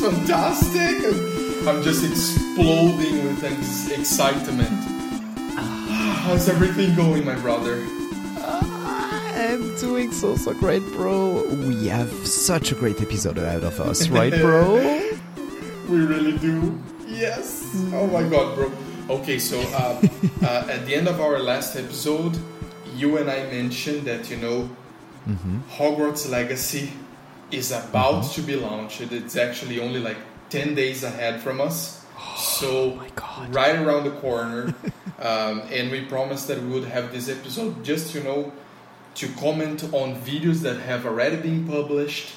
bro? It's just fantastic. I'm just exploding with ex- excitement. How's everything going, my brother? I'm doing so so great, bro. We have such a great episode ahead of us, right, bro? We really do. Yes. Oh my god, bro. Okay, so uh, uh, at the end of our last episode, you and I mentioned that you know Hogwarts Legacy is about to be launched. It's actually only like ten days ahead from us. So my God. right around the corner, um, and we promised that we would have this episode just you know to comment on videos that have already been published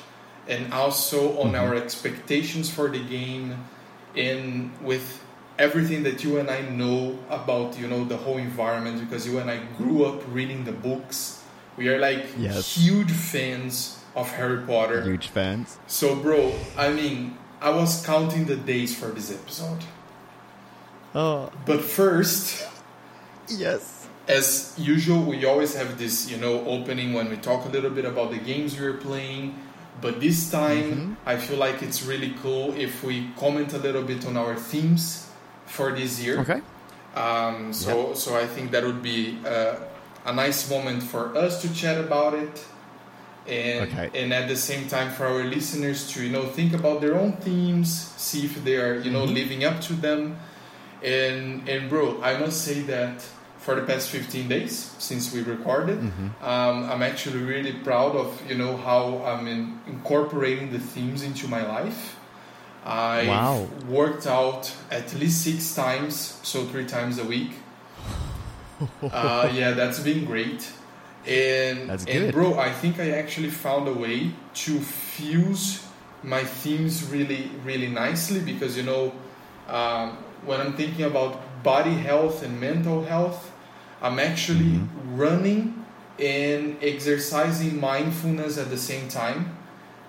and also on our expectations for the game and with everything that you and I know about you know the whole environment because you and I grew up reading the books we are like Yes. huge fans of Harry Potter Huge fans. so bro I mean I was counting the days for this episode Oh, but first yes. as usual, we always have this, you know, opening when we talk a little bit about the games we're playing. But this time, I feel like it's really cool if we comment a little bit on our themes for this year. Okay. Um, so, so I think that would be uh, a nice moment for us to chat about it, and Okay. and at the same time for our listeners to you know think about their own themes, see if they are you know living up to them, and and bro, I must say that for the past 15 days since we recorded, um, I'm actually really proud of you know how I'm in, incorporating the themes into my life. I Wow. worked out at least six times, so three times a week. uh, yeah, that's been great. And, That's and bro, I think I actually found a way to fuse my themes really, really nicely because you know, um, when I'm thinking about body health and mental health, I'm actually Mm-hmm. running and exercising mindfulness at the same time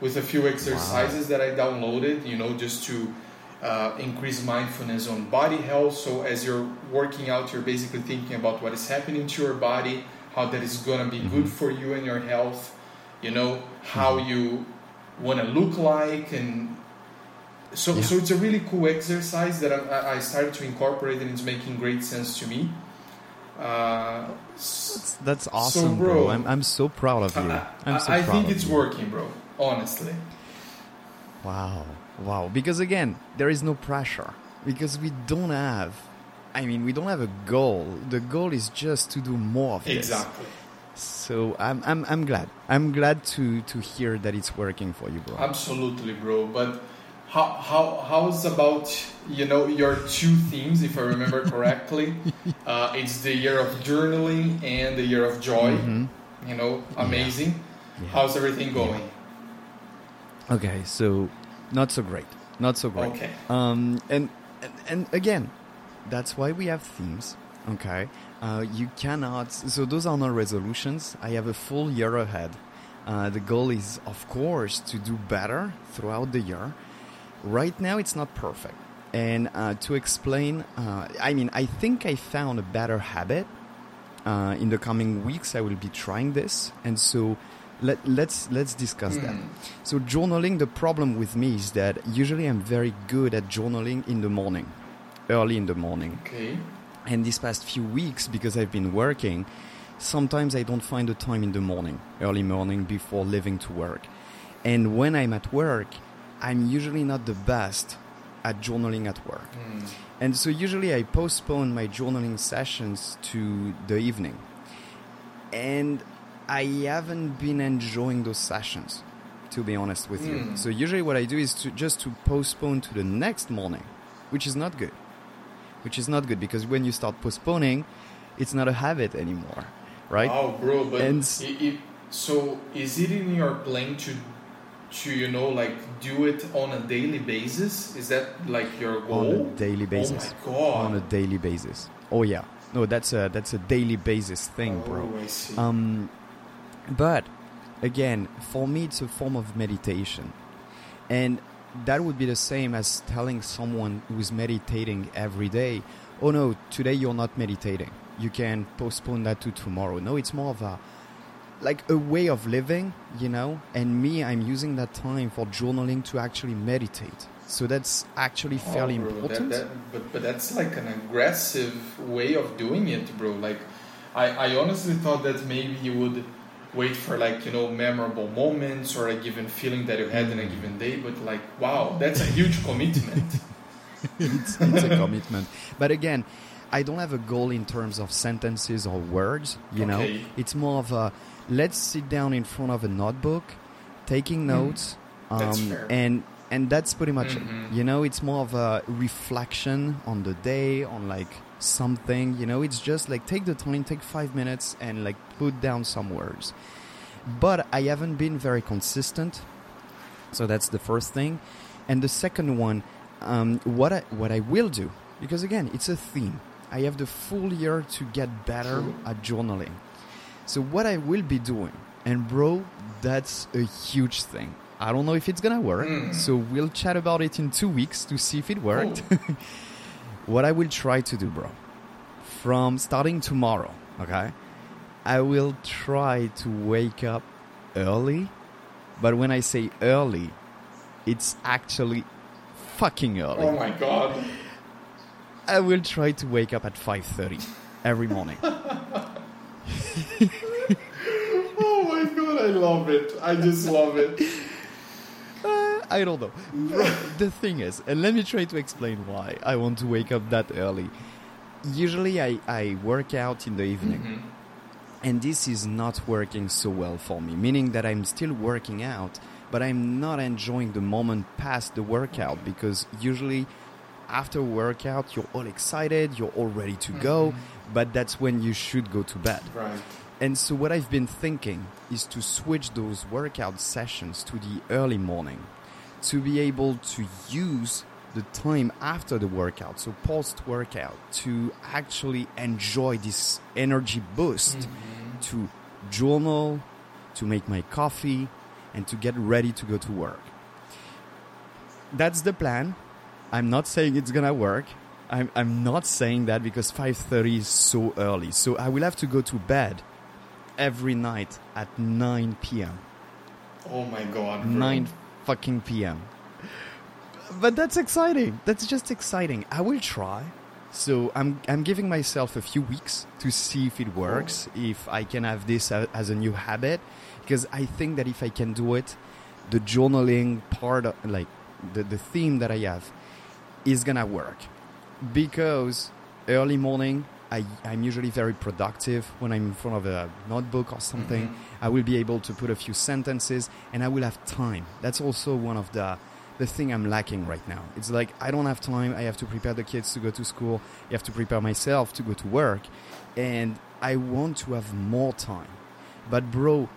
with a few exercises that I downloaded, you know, just to uh, increase mindfulness on body health. So as you're working out, you're basically thinking about what is happening to your body, how that is gonna be good for you and your health. You know how you want to look like, and so Yeah. so it's a really cool exercise that I, I started to incorporate, and it's making great sense to me. Uh, s- That's awesome, bro, bro. I'm, I'm so proud of you. I, I'm so I think it's you. working, bro. Honestly. Wow. Wow. Because again, there is no pressure. Because we don't have, I mean, we don't have a goal. The goal is just to do more of this. Exactly. So I'm, I'm, I'm glad. I'm glad to, to hear that it's working for you, bro. Absolutely, bro. But how how how's about you know your two themes, if I remember correctly? uh, it's the year of journaling and the year of joy. You know, amazing. Yeah. How's everything going? Okay, so not so great. Not so great. Okay. Um, and, and and again, that's why we have themes. Okay. Uh, you cannot. So those are not resolutions. I have a full year ahead. Uh, the goal is, of course, to do better throughout the year. Right now, it's not perfect. And uh, to explain, uh, I mean, I think I found a better habit. Uh, in the coming weeks, I will be trying this, and so let, let's let's discuss that. So journaling, the problem with me is that usually I'm very good at journaling in the morning, early in the morning. Okay. And these past few weeks, because I've been working, sometimes I don't find the time in the morning, early morning before leaving to work. And when I'm at work, I'm usually not the best at journaling at work. And so usually I postpone my journaling sessions to the evening. And I haven't been enjoying those sessions, to be honest with you. Mm. So usually what I do is to just to postpone to the next morning, which is not good. Which is not good because when you start postponing, it's not a habit anymore, right? Oh, bro. But And- i- i- so is it in your plan to to you know like do it on a daily basis? Is that like your goal? on a daily basis. Oh my god. On a daily basis. Oh yeah. No, that's a that's a daily basis thing, bro. Oh, I see. Um, but again, for me, it's a form of meditation, and that would be the same as telling someone who's meditating every day, "Oh no, today you're not meditating. You can postpone that to tomorrow." No, it's more of a like a way of living, you know. And me, I'm using that time for journaling to actually meditate. So that's actually oh, fairly Oh, bro, important. That, that, but but that's like an aggressive way of doing it, bro. Like, I I honestly thought that maybe you would wait for like you know memorable moments or a given feeling that you had in a given day. But like, wow, that's a huge commitment. it's, it's a commitment. But again, I don't have a goal in terms of sentences or words. You know, it's more of a let's sit down in front of a notebook, taking notes, Hmm. That's um, and and that's pretty much Mhm. it. You know, it's more of a reflection on the day, on like something. You know, it's just like take the time, take five minutes, and like put down some words. But I haven't been very consistent, so that's the first thing. And the second one, um, what I what I will do, because again, it's a theme. I have the full year to get better at journaling. So what I will be doing, and bro, that's a huge thing. I don't know if it's gonna work, Mm. so we'll chat about it in two weeks to see if it worked. what I will try to do, bro, from starting tomorrow, okay? I will try to wake up early, but when I say early, it's actually fucking early. oh my god. I will try to wake up at 5:30 every morning. Oh my god, I love it. I just love it. I don't know. The thing is, and let me try to explain why I want to wake up that early. Usually I, I work out in the evening. Mhm. And this is not working so well for me, meaning that I'm still working out, but I'm not enjoying the moment past the workout because usually after workout you're all excited, you're all ready to go, but that's when you should go to bed. Right. And so what I've been thinking is to switch those workout sessions to the early morning to be able to use the time after the workout, so post workout, to actually enjoy this energy boost, mm-hmm. to journal, to make my coffee, and to get ready to go to work. That's the plan. I'm not saying it's gonna work. I'm, I'm not saying that because 5.30 is so early. So I will have to go to bed every night at 9 p.m. Oh my god. Bro. 9 fucking p.m. But that's exciting. That's just exciting. I will try. So I'm I'm giving myself a few weeks to see if it works, oh. if I can have this a- as a new habit because I think that if I can do it, the journaling part of, like the the theme that I have is to work. Because early morning I, I'm usually very productive when I'm in front of a notebook or something. Mhm. I will be able to put a few sentences and I will have time. That's also one of the the thing I'm lacking right now. It's like I don't have time. I have to prepare the kids to go to school. I have to prepare myself to go to work and I want to have more time. But bro,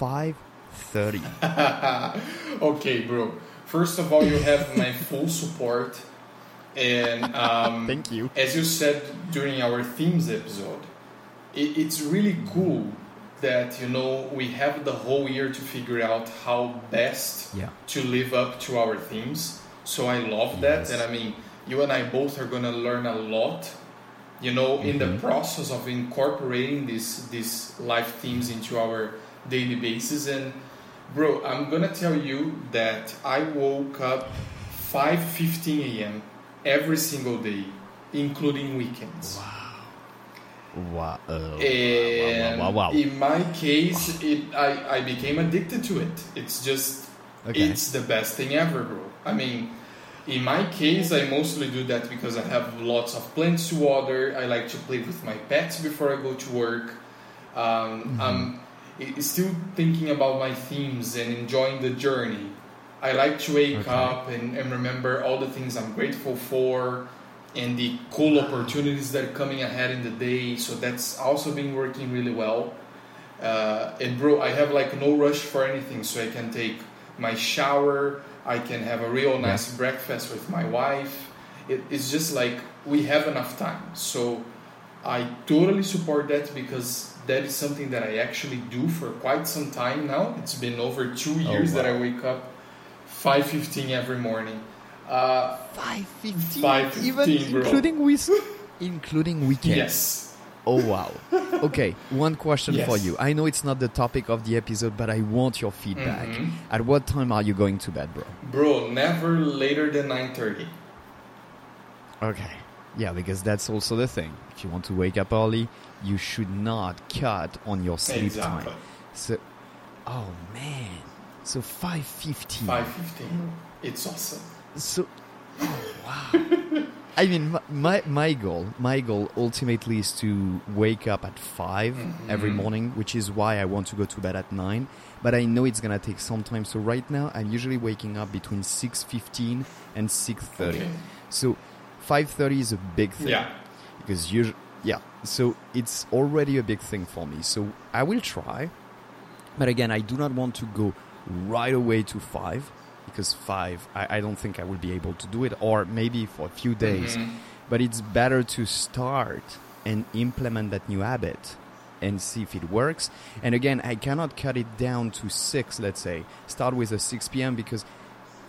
5:30. okay, bro. First of all, you have my full support, and um, Thank you. as you said during our themes episode, it, it's really cool that you know we have the whole year to figure out how best Yeah. to live up to our themes. So I love that, and I mean, you and I both are gonna learn a lot. You know, in the Mhm. process of incorporating these these life themes into our daily basis. And bro, I'm gonna tell you that I woke up 5:15 a.m. every single day, including weekends. Wow. Uh, And wow, wow, wow, wow. in my case, it, I, I became addicted to it. It's just, Okay. it's the best thing ever, bro. I mean, in my case, I mostly do that because I have lots of plants to water. I like to play with my pets before I go to work. Um, Mm-hmm. I'm still thinking about my themes and enjoying the journey. I like to wake Okay. up and, and remember all the things I'm grateful for and the cool opportunities that are coming ahead in the day. So that's also been working really well. Uh, and bro, I have like no rush for anything, so I can take my shower. I can have a real nice breakfast with my wife. It, it's just like we have enough time. So I totally support that because that is something that I actually do for quite some time now. It's been over two years that wow. I wake up 5:15 every morning. Uh, 5:15 5:15, even bro. including with including weekends. yes. Oh wow. Okay, one question Yes. for you. I know it's not the topic of the episode, but I want your feedback. Mhm. At what time are you going to bed, bro? Bro, never later than 9:30. Okay. Yeah, because that's also the thing. If you want to wake up early, you should not cut on your sleep Exactly. time. So, oh man. So 5:15. 5:15. It's awesome. So, oh, wow. I mean, my, my my goal, my goal ultimately is to wake up at 5 every Mhm. morning, which is why I want to go to bed at nine. But I know it's gonna take some time. So right now, I'm usually waking up between six fifteen and six thirty. Okay. So five thirty is a big thing Yeah. because usually, yeah. So it's already a big thing for me. So I will try, but again, I do not want to go right away to five because five, I, I don't think I will be able to do it, or maybe for a few days. Mhm. But it's better to start and implement that new habit and see if it works. And again, I cannot cut it down to six. Let's say start with a six p.m. because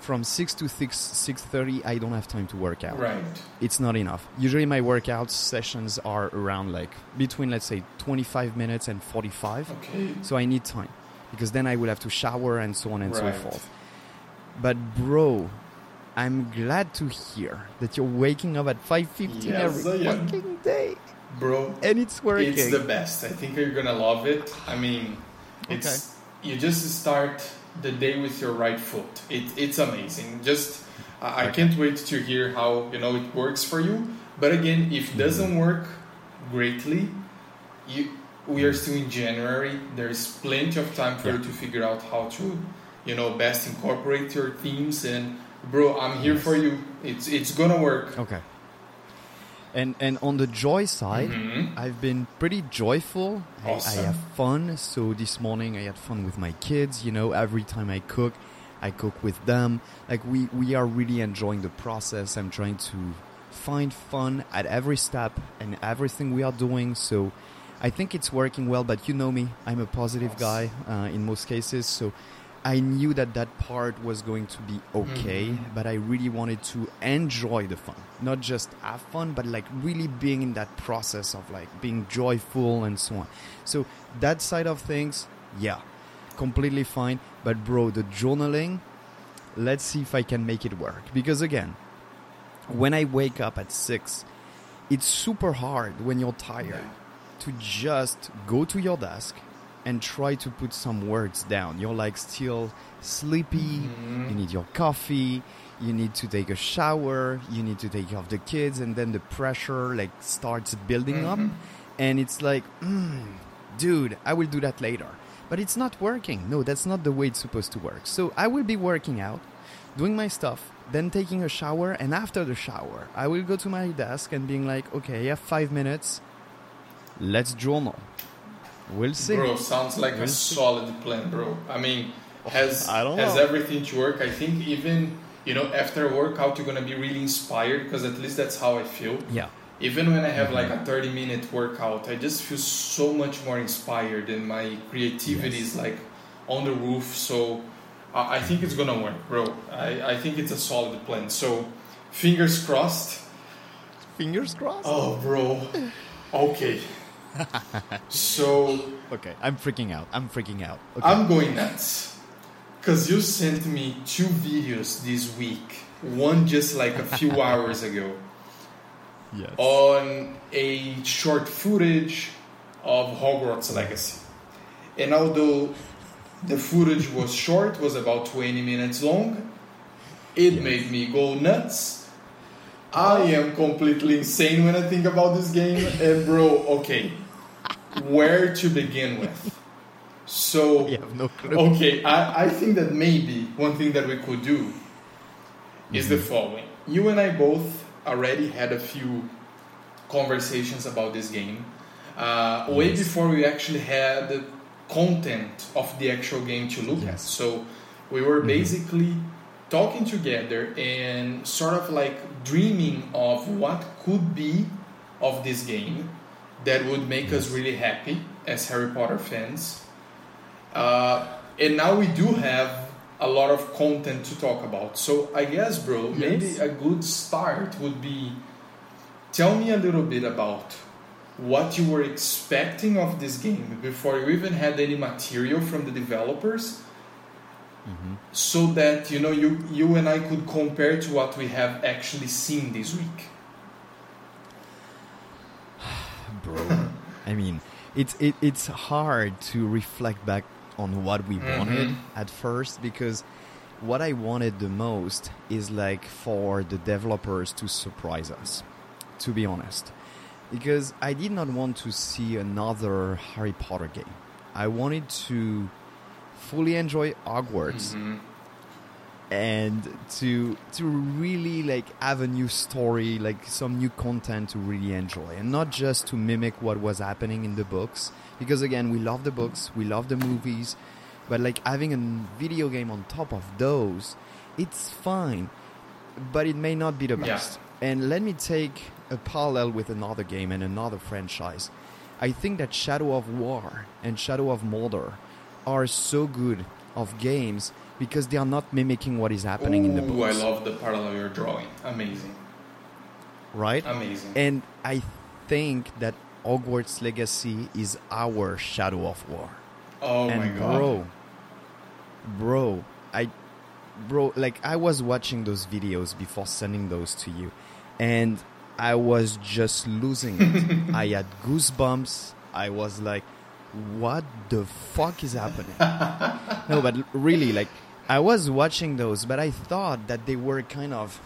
from six to six six thirty, I don't have time to work out Right. it's not enough. Usually my workout sessions are around like between let's say 25 minutes and 45. Okay. So I need time because then I will have to shower and so on and Right. so forth. But bro, I'm glad to hear that you're waking up at 5:15 Yes, every fucking day Bro, and it's working. it's the best. I think you're gonna love it. I mean, it's you just start the day with your right foot. It, it's amazing. Just I, I can't wait to hear how you know it works for you. But again, if it doesn't mm-hmm. work greatly, you we are still in January. There's plenty of time for Yeah. you to figure out how to you know best incorporate your themes. And bro, I'm here Yes. for you. It's it's gonna work. okay. And and on the joy side, Mhm. I've been pretty joyful. I, I have fun. So this morning I had fun with my kids. You know, every time I cook, I cook with them. Like we we are really enjoying the process. I'm trying to find fun at every step and everything we are doing. So I think it's working well. But you know me, I'm a positive guy uh, in most cases. So I knew that that part was going to be okay, Mhm. but I really wanted to enjoy the fun, not just have fun, but like really being in that process of like being joyful and so on. So that side of things, yeah, completely fine. But bro, the journaling, let's see if I can make it work. Because again, when I wake up at six, it's super hard when you're tired to just go to your desk and try to put some words down. You're like still sleepy, Mhm. you need your coffee, you need to take a shower, you need to take care of the kids, and then the pressure like starts building up. Mhm. And it's like, mm, dude, I will do that later. But it's not working. No, that's not the way it's supposed to work. So I will be working out, doing my stuff, then taking a shower, and after the shower, I will go to my desk and being like, okay, I have five minutes. Let's journal. We'll see. Bro, sounds like We'll a see. solid plan, bro. I mean, has I don't has know. everything to work. I think even you know after a workout you're gonna be really inspired because at least that's how I feel. Yeah. Even when I have like Mm-hmm. a 30 minute workout, I just feel so much more inspired and my creativity Yes. is like on the roof. So I I think it's gonna work, bro. I, I think it's a solid plan. So fingers crossed. Fingers crossed. Oh, bro. Okay. So Okay, I'm freaking out. I'm freaking out. Okay. I'm going nuts. Because you sent me two videos this week. One just like a few hours ago yes. on a short footage of Hogwarts mm. Legacy. And although the footage was short, was about 20 minutes long, it Yes. made me go nuts. I am completely insane when I think about this game. And bro, okay, where to begin with? So I no. Okay, I, I think that maybe one thing that we could do is the following. You and I both already had a few conversations about this game. Uh, way Yes. before we actually had the content of the actual game to look at. So we were Mhm. basically talking together and sort of like dreaming of what could be of this game that would make us really happy as Harry Potter fans. Uh, and now we do have a lot of content to talk about. So I guess, bro, maybe a good start would be tell me a little bit about what you were expecting of this game before you even had any material from the developers Mm-hmm. so that you know you you and I could compare to what we have actually seen this week. bro. I mean, it's it, it's hard to reflect back on what we Mhm. wanted at first because what I wanted the most is like for the developers to surprise us. To be honest, because I did not want to see another Harry Potter game. I wanted to fully enjoy Hogwarts Mhm. and to to really like have a new story like some new content to really enjoy and not just to mimic what was happening in the books because again we love the books we love the movies but like having a video game on top of those it's fine but it may not be the Yeah. best and let me take a parallel with another game and another franchise i think that shadow of war and shadow of mordor are so good of games because they are not mimicking what is happening in the Ooh, I love the parallel you're drawing. Amazing, right? amazing. And I think that Hogwarts Legacy is our Shadow of War. oh and my god, bro, bro, I, bro, like I was watching those videos before sending those to you, and I was just losing it. I had goosebumps. I was like, "What the fuck is happening?" no, but really, like I was watching those, but I thought that they were kind of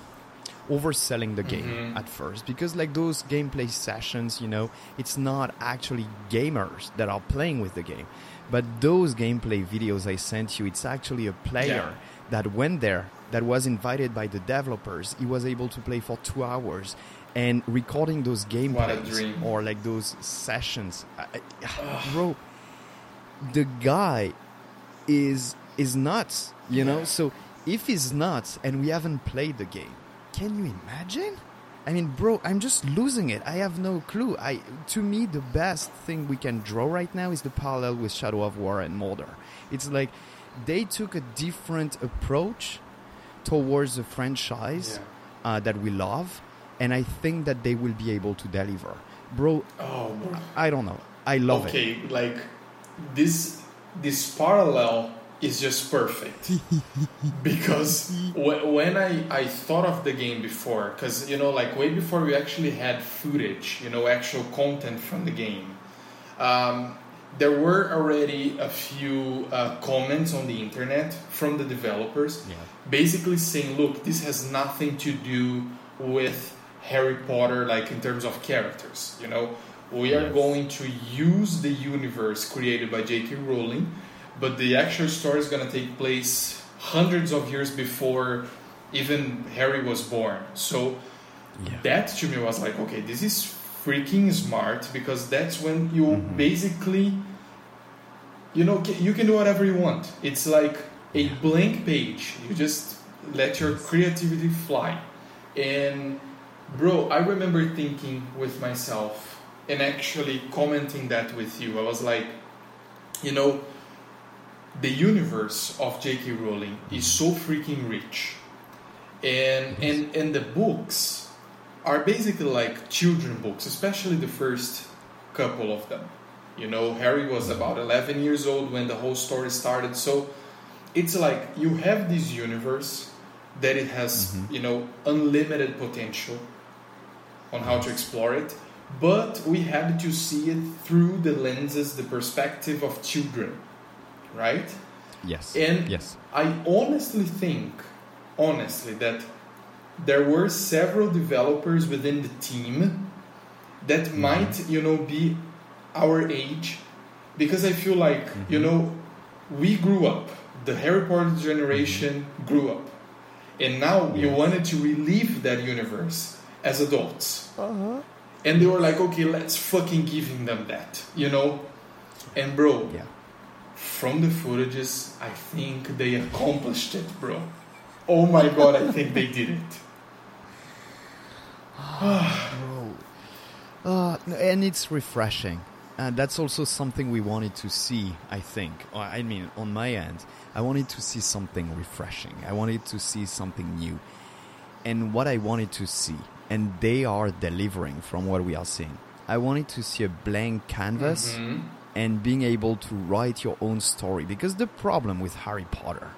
overselling the game Mhm. at first because like those gameplay sessions you know it's not actually gamers that are playing with the game but those gameplay videos i sent you it's actually a player Yeah. that went there that was invited by the developers he was able to play for two hours and recording those a gameplays or like those sessions I, I- bro the guy is is nuts you know? So if he's nuts and we haven't played the game can you imagine? I mean bro i'm just losing it. I have no clue. I to me the best thing we can draw right now is the parallel with shadow of war and mordor. It's like they took a different approach towards the franchise Yeah. uh, that we love and i think that they will be able to deliver bro Oh, bro. i don't know i love it okay, like this this parallel is just perfect because wh- when I, I thought of the game before because you know like way before we actually had footage you know actual content from the game um, there were already a few uh, comments on the internet from the developers Yeah. basically saying look this has nothing to do with harry potter like in terms of characters you know? We are going to use the universe created by j.k rowling but the actual story is going to take place hundreds of years before even harry was born. So yeah. that to me was like okay this is freaking smart because that's when you Mhm. basically you know you can do whatever you want. It's like a blank page. You just let your creativity fly. And bro i remember thinking with myself and actually commenting that with you. I was like you know the universe of j.k rowling is so freaking rich. And and and the books are basically like children books especially the first couple of them. You know harry was about 11 years old when the whole story started. So it's like you have this universe that it has Mhm. you know unlimited potential on how to explore it but we had to see it through the lenses the perspective of children right yes and yes I honestly think, honestly, that there were several developers within the team that Mhm. might, you know, be our age, because I feel like, you Mhm. know, we grew up. The Harry Potter generation grew up, and now you Yes. wanted to relive that universe as adults, uh-huh. and they were like, okay, let's fucking giving them that, you know, and bro, yeah from the footages, I think they accomplished it, bro. Oh my god, I think they did it. bro. Uh, and it's refreshing. And that's also something we wanted to see, I think. I mean, on my end, I wanted to see something refreshing. I wanted to see something new. And what I wanted to see, and they are delivering from what we are seeing, I wanted to see a blank canvas Mhm. and being able to write your own story. Because the problem with Harry Potter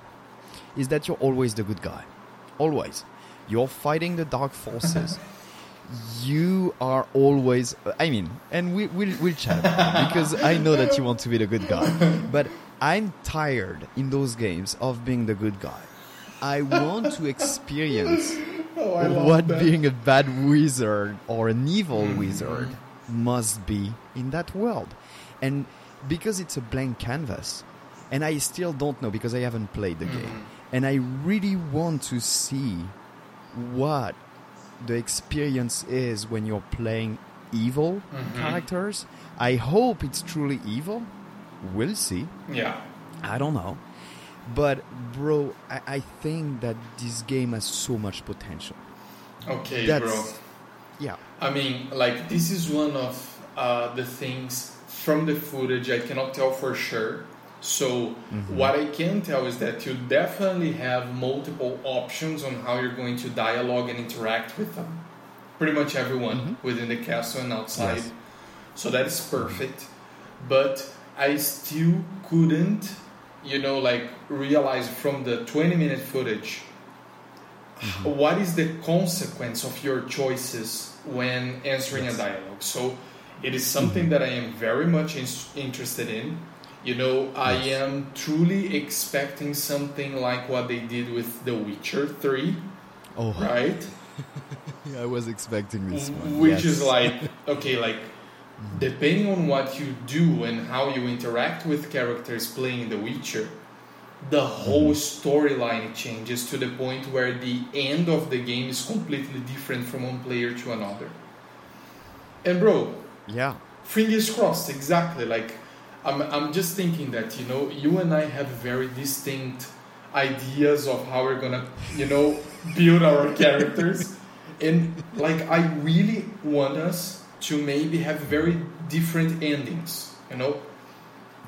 is that you're always the good guy. Always. You're fighting the dark forces. you are always, I mean, and we, we'll, we'll chat because I know that you want to be the good guy. But I'm tired in those games of being the good guy. I want to experience Oh, I love what that. being a bad wizard or an evil Mm-hmm. wizard must be in that world. And because it's a blank canvas, and I still don't know because I haven't played the Mm-hmm. game, and I really want to see what the experience is when you're playing evil Mm-hmm. characters. I hope it's truly evil. We'll see. Yeah. I don't know. But, bro, I, I think that this game has so much potential. Okay, That's- bro. Yeah. I mean, like this is one of uh, the things from the footage I cannot tell for sure. So mm-hmm. what I can tell is that you definitely have multiple options on how you're going to dialogue and interact with them. Pretty much everyone mm-hmm. within the castle and outside. Yes. So that is mm-hmm. perfect. But I still couldn't, you know, like realize from the 20 minute footage mm-hmm. what is the consequence of your choices when answering a dialogue. So it is mm-hmm. something that I am very much in- interested in. You know, I am truly expecting something like what they did with The Witcher 3, Oh, right? I was expecting this one. Which yes. is like, okay, like, depending on what you do and how you interact with characters playing The Witcher, the whole mm-hmm. storyline changes to the point where the end of the game is completely different from one player to another. And, bro, Yeah. fingers crossed exactly like I'm, I'm just thinking that you know you and i have very distinct ideas of how we're gonna you know build our characters and like i really want us to maybe have very different endings you know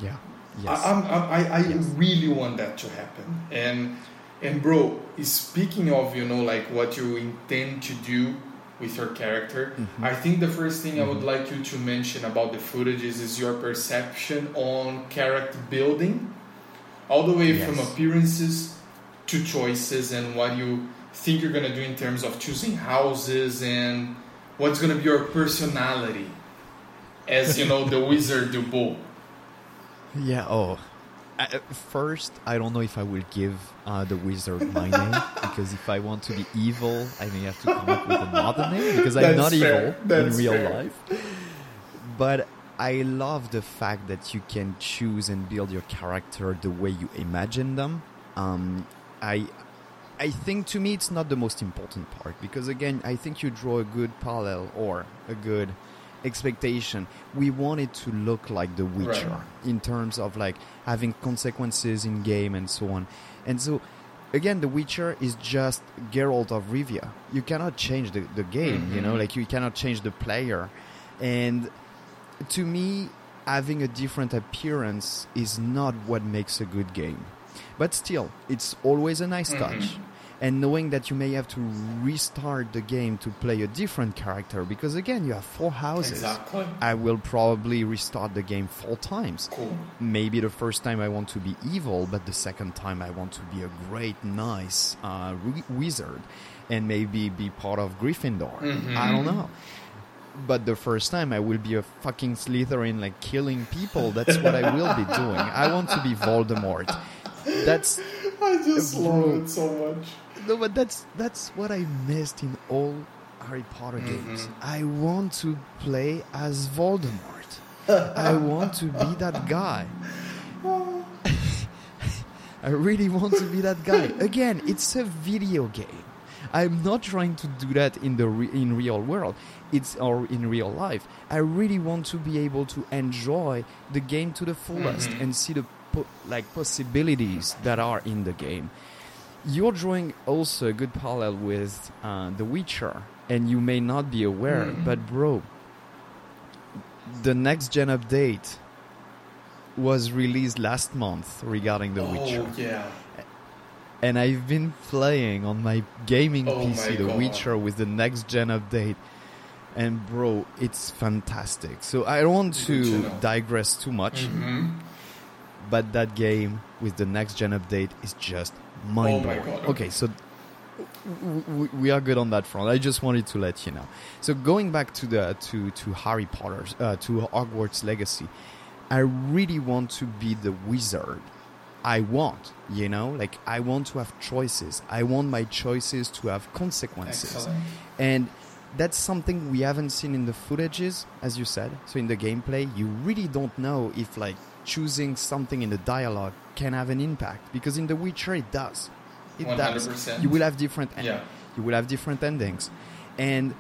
Yeah. Yes. I, I'm, I'm- I, I Yes. really want that to happen. And and bro, speaking of you know like what you intend to do with your character, Mm-hmm. I think the first thing I would like you to mention about the footages is your perception on character building, all the way from appearances to choices and what you think you're gonna do in terms of choosing houses and what's gonna be your personality as you know the wizard du Beau. Yeah. Oh. At first, I don't know if I will give uh, the wizard my name because if I want to be evil, I may have to come up with another name because I'm That's not fair. evil in real fair. life. But I love the fact that you can choose and build your character the way you imagine them. Um, I I think to me it's not the most important part because again I think you draw a good parallel or a good expectation. We want it to look like The Witcher Right. in terms of like having consequences in game and so on. And so again The Witcher is just Geralt of Rivia. You cannot change the, the game, you know, Mhm. like you cannot change the player. And to me having a different appearance is not what makes a good game. But still, it's always a nice Mhm. touch. And knowing that you may have to restart the game to play a different character, because again, you have four houses. Exactly. I will probably restart the game four times. Cool. Maybe the first time I want to be evil, but the second time I want to be a great, nice uh, wi- wizard, and maybe be part of Gryffindor. Mhm. I don't know. But the first time I will be a fucking Slytherin, like killing people. That's what I will be doing. I want to be Voldemort. That's I just love it so much. no, but that's that's what I missed in all Harry Potter games. I want to play as Voldemort. I want to be that guy. I really want to be that guy. Again, it's a video game. I'm not trying to do that in the re- in real world. It's or in real life. I really want to be able to enjoy the game to the fullest Mhm. and see the po- like possibilities that are in the game. You're drawing also a good parallel with uh, The Witcher, and you may not be aware, Mhm. but bro, the next gen update was released last month regarding The Witcher, Oh yeah. and I've been playing on my gaming Oh PC my The God. Witcher with the next gen update, and bro, it's fantastic. So I don't want to digress too much, Mhm. But that game with the next gen update is just mind blowing. Oh okay. so we are good on that front. I just wanted to let you know. So going back to the to to Harry Potter's uh, to Hogwarts Legacy, I really want to be the wizard. I want, you know, like I want to have choices. I want my choices to have consequences. Excellent. And that's something we haven't seen in the footages, as you said. So in the gameplay, you really don't know if like choosing something in the dialogue can have an impact because in The Witcher it does. It does. 100%. You will have different en- Yeah. you will have different endings. And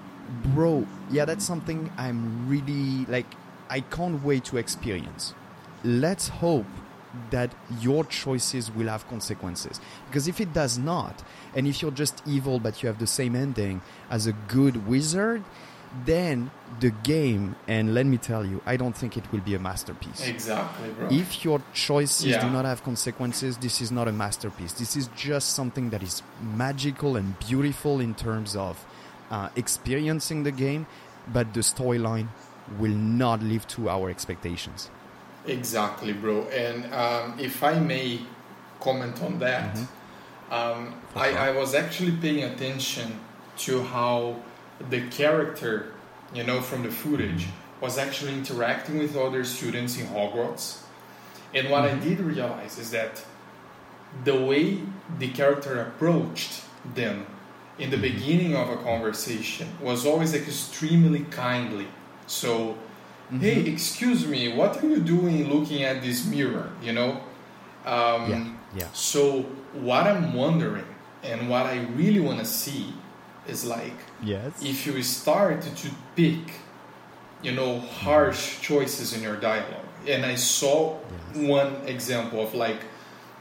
bro, yeah, that's something I'm really like I can't wait to experience. Let's hope that your choices will have consequences. Because if it does not, and if you're just evil but you have the same ending as a good wizard, then the game, and let me tell you, I don't think it will be a masterpiece. Exactly, bro. If your choices Yeah. do not have consequences, this is not a masterpiece. This is just something that is magical and beautiful in terms of uh, experiencing the game, but the storyline will not live to our expectations. Exactly, bro. And um, if I may comment on that, Mm-hmm. um, I. I was actually paying attention to how the character, you know, from the footage was actually interacting with other students in Hogwarts. And what. I did realize is that the way the character approached them in the Mm-hmm. beginning of a conversation was always extremely kindly. So, Mm-hmm. hey, excuse me, what are you doing looking at this mirror? You know? Um, Yeah, yeah. So, what I'm wondering and what I really want to see is like Yes. if you start to pick, you know, harsh mm-hmm. choices in your dialogue. And I saw Yes. one example of like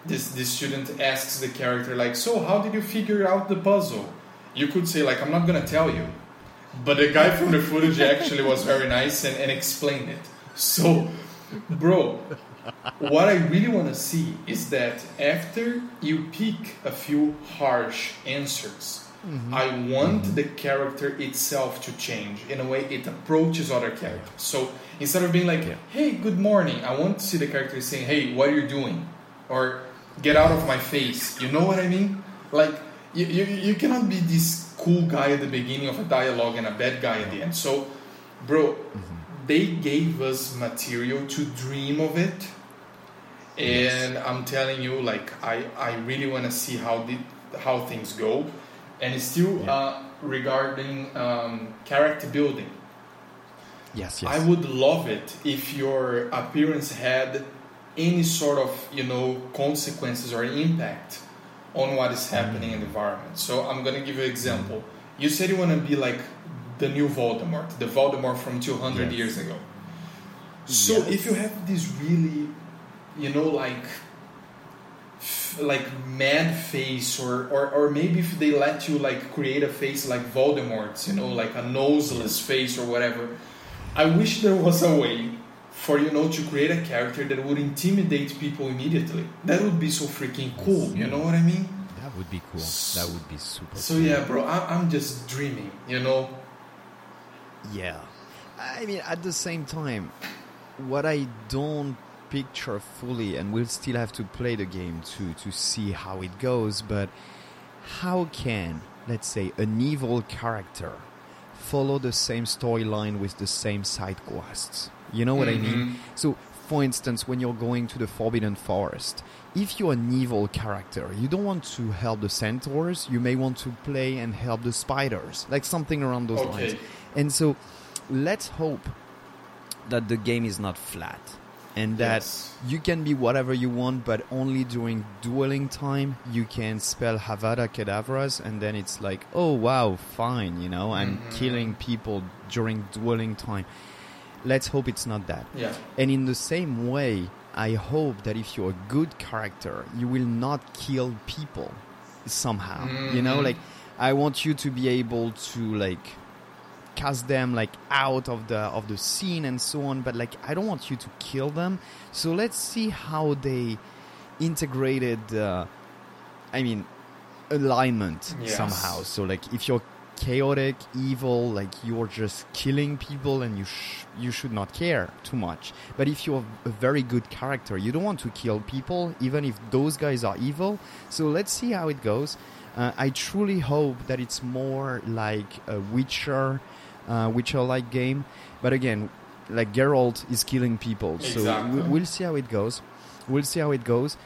this this student asks the character like, "So, how did you figure out the puzzle?" You could say like, "I'm not gonna tell you," but the guy from the footage actually was very nice and, and explained it. So, bro, what I really want to see is that after you pick a few harsh answers, I want the character itself to change in a way it approaches other characters. So instead of being like, Yeah. "Hey, good morning," I want to see the character saying, "Hey, what are you doing?" or "Get out of my face." You know what I mean? Like you, you, you cannot be this cool guy at the beginning of a dialogue and a bad guy at the end. So, bro, mm-hmm. they gave us material to dream of it and I'm telling you, like I, I really want to see how the, how things go, and it's still Yeah. uh, regarding um, character building. Yes, yes. I would love it if your appearance had any sort of you know consequences or impact on what is happening in the environment. So I'm gonna give you an example. You said you want to be like the new Voldemort, the Voldemort from 200 Yes. years ago. So Yes. if you have this really, you know, like like mad face or, or or maybe if they let you like create a face like Voldemort's, you know, like a noseless face or whatever. I wish there was a way for you know to create a character that would intimidate people immediately. That would be so freaking cool. You know what I mean? that would be cool. That would be super. So yeah, bro, I, I'm just dreaming. You know? Yeah. I mean, at the same time, what I don't picture fully, and we'll still have to play the game to, to see how it goes, but how can, let's say, an evil character follow the same storyline with the same side quests? You know what I mean? Mhm. So, for instance, when you're going to the Forbidden Forest, if you're an evil character, you don't want to help the centaurs, you may want to play and help the spiders, like something around those lines. And so, let's hope that the game is not flat and that Yes. you can be whatever you want, but only during dueling time you can spell Avada Kedavras, and then it's like, oh wow, fine, you know, I'm Mhm. killing people during dueling time. Let's hope it's not that. Yeah. And in the same way, I hope that if you're a good character, you will not kill people somehow. You know, Mhm. like I want you to be able to like cast them like out of the of the scene and so on, but like I don't want you to kill them. So let's see how they integrated uh, I mean alignment Yes. somehow. So like if you're chaotic, evil, like you're just killing people and you sh- you should not care too much. But if you're a very good character, you don't want to kill people, even if those guys are evil. So let's see how it goes. Uh, I truly hope that it's more like a Witcher, uh, Witcher-like game. But again, like Geralt is killing people, so Exactly. we- we'll see how it goes. We'll see how it goes,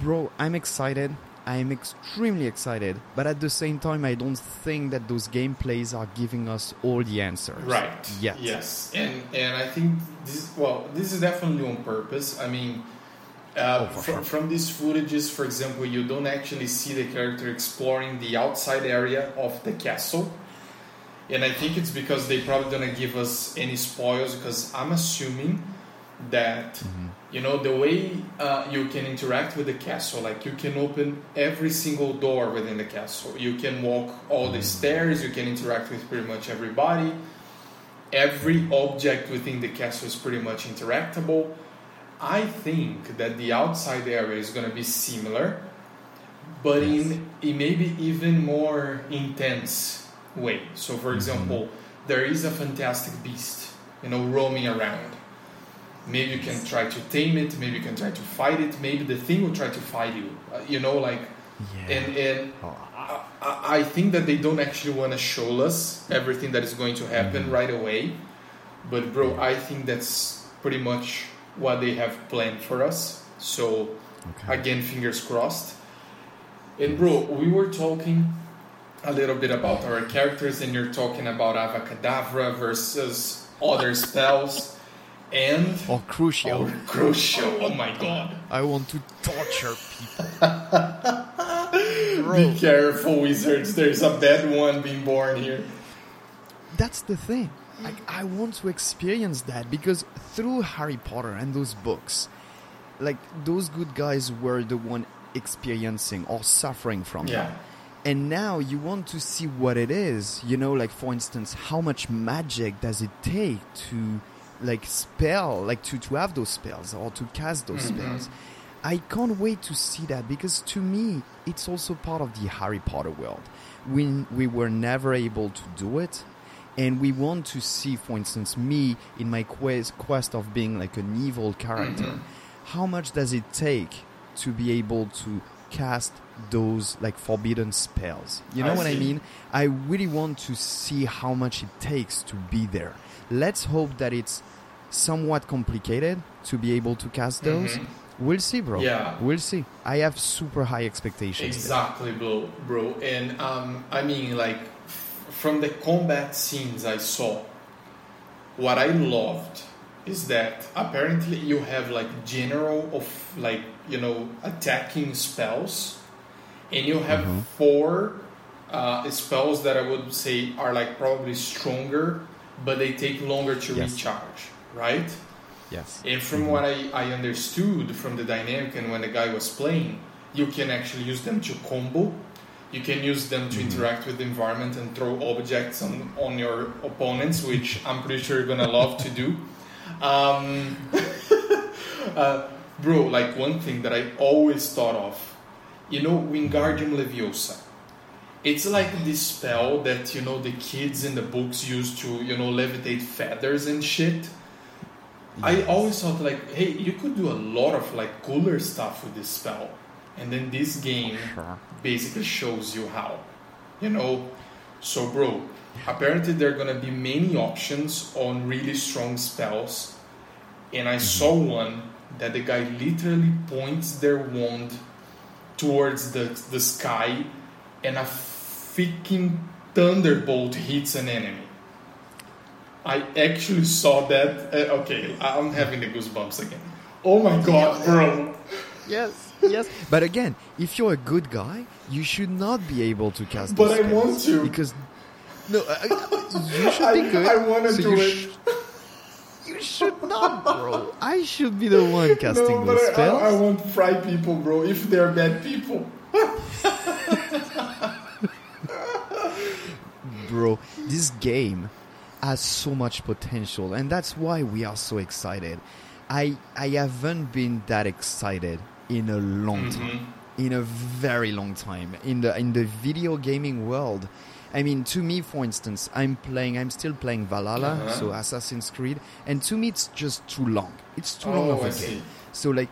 bro. I'm excited. I'm extremely excited, but at the same time, I don't think that those gameplays are giving us all the answers. Right. Yet. Yes. And and I think this well, this is definitely on purpose. I mean, uh, Oh, from, sure. from these footages, for example, you don't actually see the character exploring the outside area of the castle. And I think it's because they probably don't give us any spoils because I'm assuming that Mm-hmm. you know the way uh, you can interact with the castle like you can open every single door within the castle. You can walk all the stairs you can interact with pretty much everybody. Every object within the castle is pretty much interactable. I think that the outside area is going to be similar but in, in maybe even more intense way so for example there is a fantastic beast you know roaming around maybe you can try to tame it maybe you can try to fight it maybe the thing will try to fight you uh, you know like Yeah. and and Oh. I, I- I think that they don't actually want to show us everything that is going to happen Mm-hmm. right away but bro i think that's pretty much what they have planned for us so Okay. again fingers crossed and bro we were talking a little bit about our characters and you're talking about Avada Kedavra versus other spells and Or crucial, Oh, Crucio. Oh my god. I want to torture people. Be careful, wizards. There's a bad one being born here. That's the thing. Like, I want to experience that because through Harry Potter and those books, like those good guys were the one experiencing or suffering from Yeah. that. And now you want to see what it is. You know, like for instance, how much magic does it take to like spell, like to, to have those spells or to cast those mm-hmm. spells. I can't wait to see that because to me, it's also part of the Harry Potter world. We, we were never able to do it. And we want to see, for instance, me in my quest, quest of being like an evil character. Mm-hmm. How much does it take to be able to cast those like forbidden spells? You know I what I mean? I really want to see how much it takes to be there. Let's hope that it's somewhat complicated to be able to cast those. Mhm. We'll see, bro. Yeah. We'll see. I have super high expectations. Exactly, bro. Bro, and um, I mean, like, from the combat scenes I saw, what I loved is that apparently you have like general of like you know attacking spells, and you have Mhm. four uh, spells that I would say are like probably stronger, but they take longer to Yes. recharge, right? Yes. And from what I, I understood from the dynamic and when the guy was playing, you can actually use them to combo. You can use them to interact with the environment and throw objects on, on your opponents, which I'm pretty sure you're gonna love to do. Um, uh, bro, like one thing that I always thought of, you know, Wingardium Leviosa. It's like this spell that you know the kids in the books used to you know levitate feathers and shit. I always thought like, hey, you could do a lot of like cooler stuff with this spell, and then this game oh, Sure. basically shows you how, you know. So, bro, apparently there are gonna be many options on really strong spells, and I mm-hmm. saw one that the guy literally points their wand towards the the sky, and a freaking thunderbolt hits an enemy. I actually saw that. Uh, okay, I'm having the goosebumps again. Oh my god, bro! Yes. Yes. But again, if you're a good guy, you should not be able to cast. But I want to. because no, uh, you should be good. I want to so do you it. sh- you should not, bro. I should be the one casting no, I, spells. I, I won't fry people, bro. If they're bad people. bro this game has so much potential and that's why we are so excited i i haven't been that excited in a long Mhm. time in a very long time in the in the video gaming world I mean, to me, for instance, I'm playing, I'm still playing Valhalla, Uh-huh. so Assassin's Creed, and to me, it's just too long. It's too long Oh, of a I game. So like,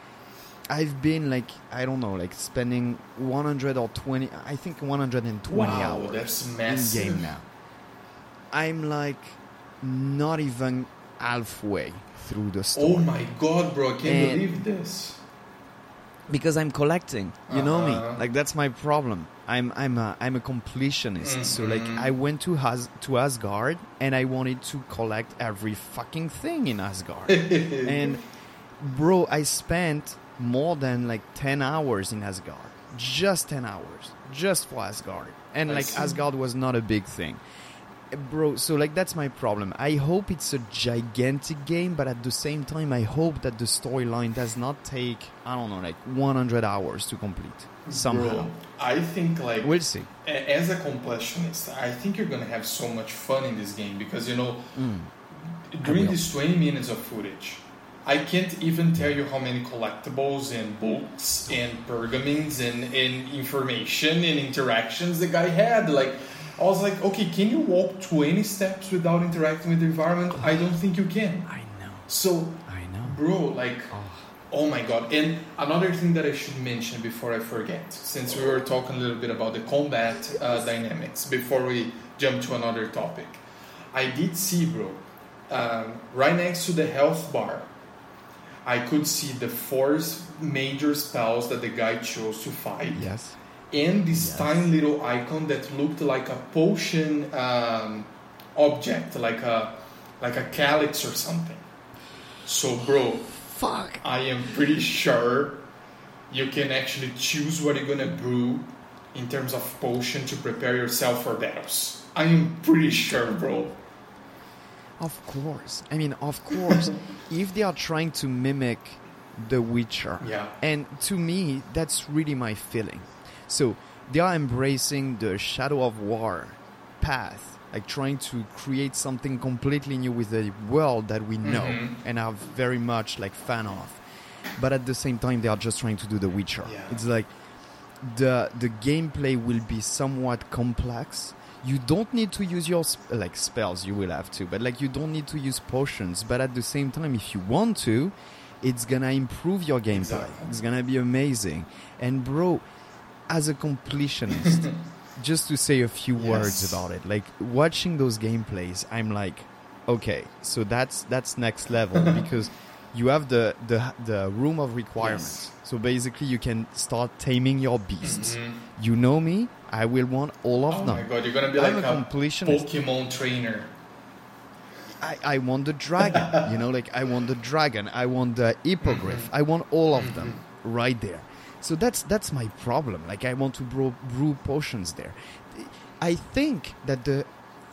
I've been like, I don't know, like spending 100 or 20, I think 120 Wow, hours that's in game now. I'm like not even halfway through the story Oh my god, bro! I can't And- believe this. Because I'm collecting. You know Uh-huh. me. Like that's my problem. I'm I'm a I'm a completionist. So like. I went to As- to Asgard and I wanted to collect every fucking thing in Asgard. and bro, I spent more than like 10 hours in Asgard. Just 10 hours just for Asgard. And I like see. Asgard was not a big thing. Bro, so like that's my problem. I hope it's a gigantic game, but at the same time, I hope that the storyline does not take I don't know like 100 hours to complete somehow. Bro, I think like We'll see. as a completionist, I think you're gonna have so much fun in this game because you know Mm. during these 20 minutes of footage, I can't even tell you how many collectibles and books and pergamins and, and information and interactions the guy had. Like, I was like, okay, can you walk 20 steps without interacting with the environment? I don't think you can. I know. So, I know. bro, like, Oh. Oh my god. And another thing that I should mention before I forget, since we were talking a little bit about the combat uh, dynamics, before we jump to another topic, I did see, bro, um, right next to the health bar, I could see the four major spells that the guy chose to fight, Yes. And this Yes. tiny little icon that looked like a potion um, object, like a like a calyx or something. So, bro, Fuck. I am pretty sure you can actually choose what you're gonna brew in terms of potion to prepare yourself for battles. I am pretty sure, bro. Of course. I mean, of course. if they are trying to mimic The Witcher, Yeah. and to me, that's really my feeling. So they are embracing the Shadow of War path, like trying to create something completely new with a world that we know Mhm. and are very much like fan of. But at the same time, they are just trying to do The Witcher. Yeah. It's like the the gameplay will be somewhat complex. You don't need to use your sp- like spells. You will have to, but like you don't need to use potions. But at the same time, if you want to, it's gonna improve your gameplay. Exactly. It's gonna be amazing. And bro, as a completionist, just to say a few words about it, like watching those gameplays, I'm like, okay, so that's that's next level because you have the the the room of requirements. So basically, you can start taming your beasts. Mhm. You know me, I will want all of Oh them. Oh my god, you're gonna be I'm like a a, completionist. Pokemon trainer. I, I want the dragon. you know, like I want the dragon. I want the hippogriff. Mm-hmm. I want all of them right there. So that's that's my problem. Like I want to brew, brew potions there. I think that the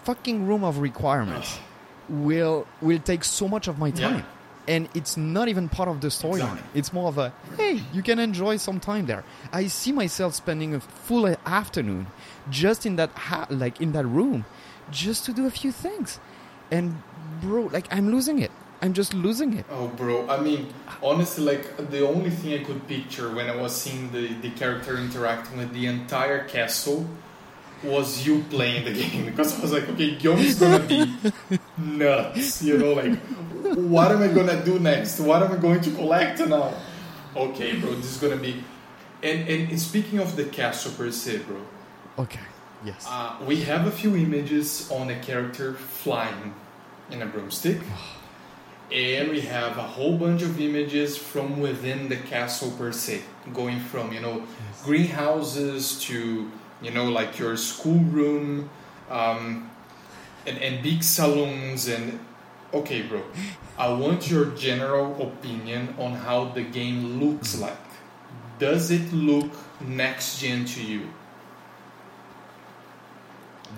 fucking room of requirements will will take so much of my Yeah. time. And it's not even part of the storyline. Exactly. It's more of a hey, you can enjoy some time there. I see myself spending a full afternoon just in that ha- like in that room, just to do a few things. And bro, like I'm losing it. I'm just losing it. Oh, bro. I mean, honestly, like the only thing I could picture when I was seeing the, the character interacting with the entire castle was you playing the game because I was like, okay, Guillaume's gonna be nuts. You know, like, what am I gonna do next? What am I going to collect now? Okay, bro, this is gonna be. And and speaking of the castle per se, bro, Okay. Yes. uh, we have a few images on a character flying in a broomstick. And we have a whole bunch of images from within the castle per se, going from, you know, greenhouses to, you know, like your schoolroom um, and, and big saloons. And okay, bro, I want your general opinion on how the game looks like. Does it look next gen to you?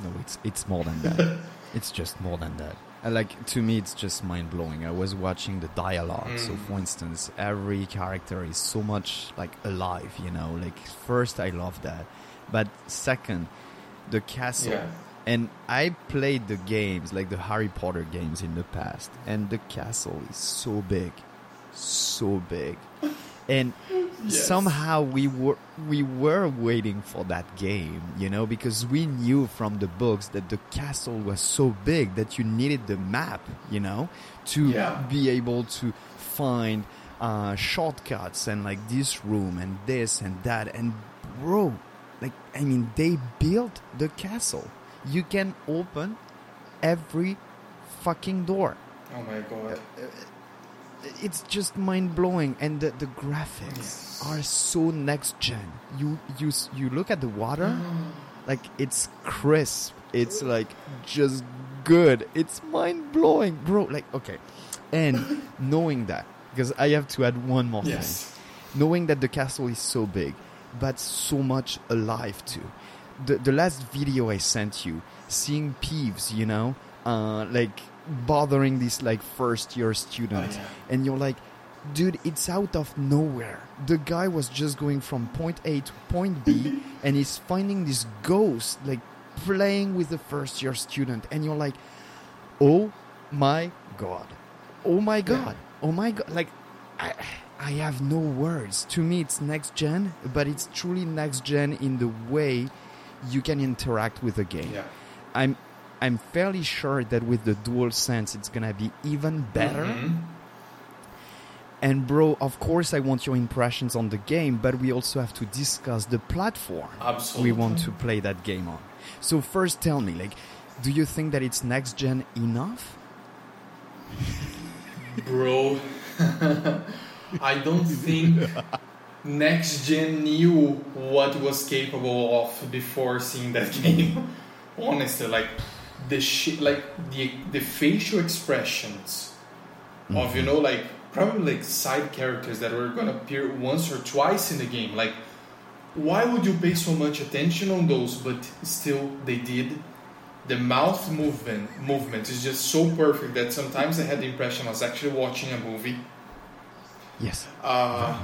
No, it's it's more than that. it's just more than that. Like to me, it's just mind blowing. I was watching the dialogue. So, Mm. for instance, every character is so much like alive. You know, like first I love that, but second, the castle. Yeah. And I played the games, like the Harry Potter games in the past, and the castle is so big, so big, and Yes. somehow we were we were waiting for that game, you know, because we knew from the books that the castle was so big that you needed the map, you know, to Yeah. be able to find uh, shortcuts and like this room and this and that and bro, like I mean, they built the castle. You can open every fucking door Oh my god. It's just mind blowing, and the, the graphics Yes. are so next gen. You you you look at the water, like it's crisp. It's like just good. It's mind blowing, bro. Like okay, and knowing that because I have to add one more Yes. thing. Knowing that the castle is so big, but so much alive too. The the last video I sent you, seeing Peeves, you know, uh, like bothering this like first year student, Oh, yeah. and you're like, dude, it's out of nowhere. The guy was just going from point A to point B, and he's finding this ghost like playing with the first year student, and you're like, oh my god, oh my god, oh my god, like. I, I have no words. To me, it's next gen, but it's truly next gen in the way you can interact with the game. Yeah. I'm I'm fairly sure that with the DualSense it's gonna be even better. Mhm. And bro, of course I want your impressions on the game, but we also have to discuss the platform Absolutely. we want to play that game on. So first tell me, like, do you think that it's next gen enough? Bro, I don't think next gen knew what was capable of before seeing that game. Honestly, like the shit, like the the facial expressions of you know like probably like side characters that were gonna appear once or twice in the game. Like, why would you pay so much attention on those? But still, they did. The mouth movement movement is just so perfect that sometimes I had the impression I was actually watching a movie. Yes. Uh,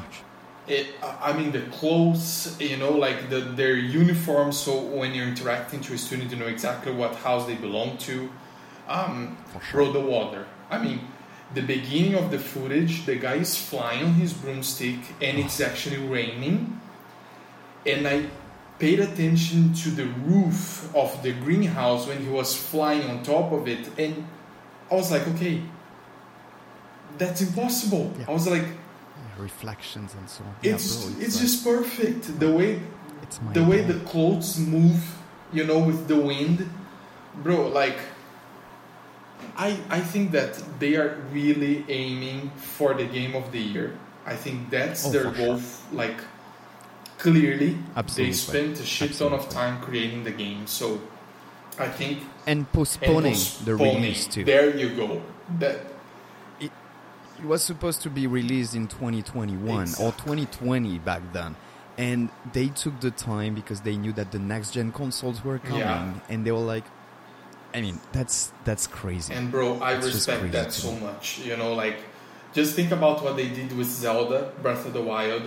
it, I mean the clothes, you know, like the, their uniforms. So when you're interacting to a student, you know exactly what house they belong to. Um, For sure. Bro, the water. I mean, the beginning of the footage, the guy is flying on his broomstick, and it's actually raining. And I paid attention to the roof of the greenhouse when he was flying on top of it, and I was like, okay, that's impossible. Yeah. I was like, reflections and so on. it's yeah, bro, it's like- just perfect. The way it's the way the clothes move, you know, with the wind, bro. Like, I I think that they are really aiming for the game of the year. I think that's Oh, their goal. f- Like, clearly, Absolutely. they spent a shit ton of time creating the game. So, I think and and postponing the postponing. release too. There you go. That It was supposed to be released in 2021 or 2020 back then. And they took the time because they knew that the next gen consoles were coming Yeah. and they were like I mean, that's that's crazy. And bro, I respect that so me. much. You know, like just think about what they did with Zelda Breath of the Wild.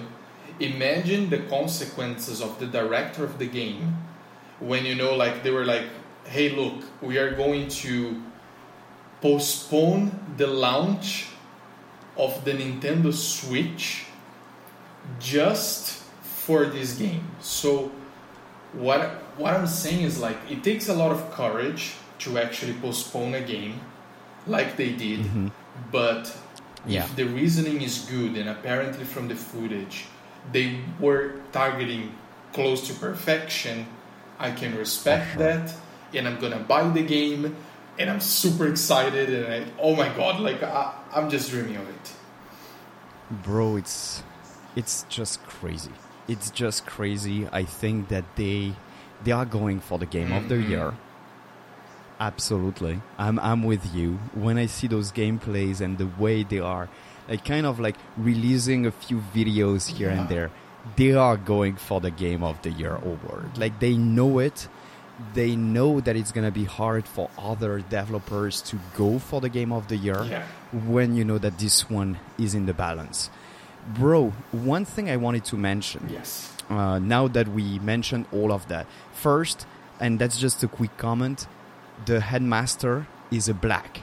Imagine the consequences of the director of the game when you know like they were like, "Hey, look, we are going to postpone the launch of the Nintendo Switch just for this game." So what what I'm saying is like it takes a lot of courage to actually postpone a game like they did, Mhm. but Yeah. if the reasoning is good and apparently from the footage they were targeting close to perfection, I can respect sure. that and I'm gonna buy the game and I'm super excited and I, oh my god, like I, I'm just dreaming of it. Bro, it's it's just crazy. It's just crazy. I think that they they are going for the game of the Mhm. year. Absolutely. I'm I'm with you. When I see those gameplays and the way they are like kind of like releasing a few videos here and there, they are going for the game of the year award. Like they know it. They know that it's gonna be hard for other developers to go for the game of the year Yeah. when you know that this one is in the balance. Bro, one thing I wanted to mention Yes. uh, now that we mentioned all of that. First, and that's just a quick comment, the headmaster is a black.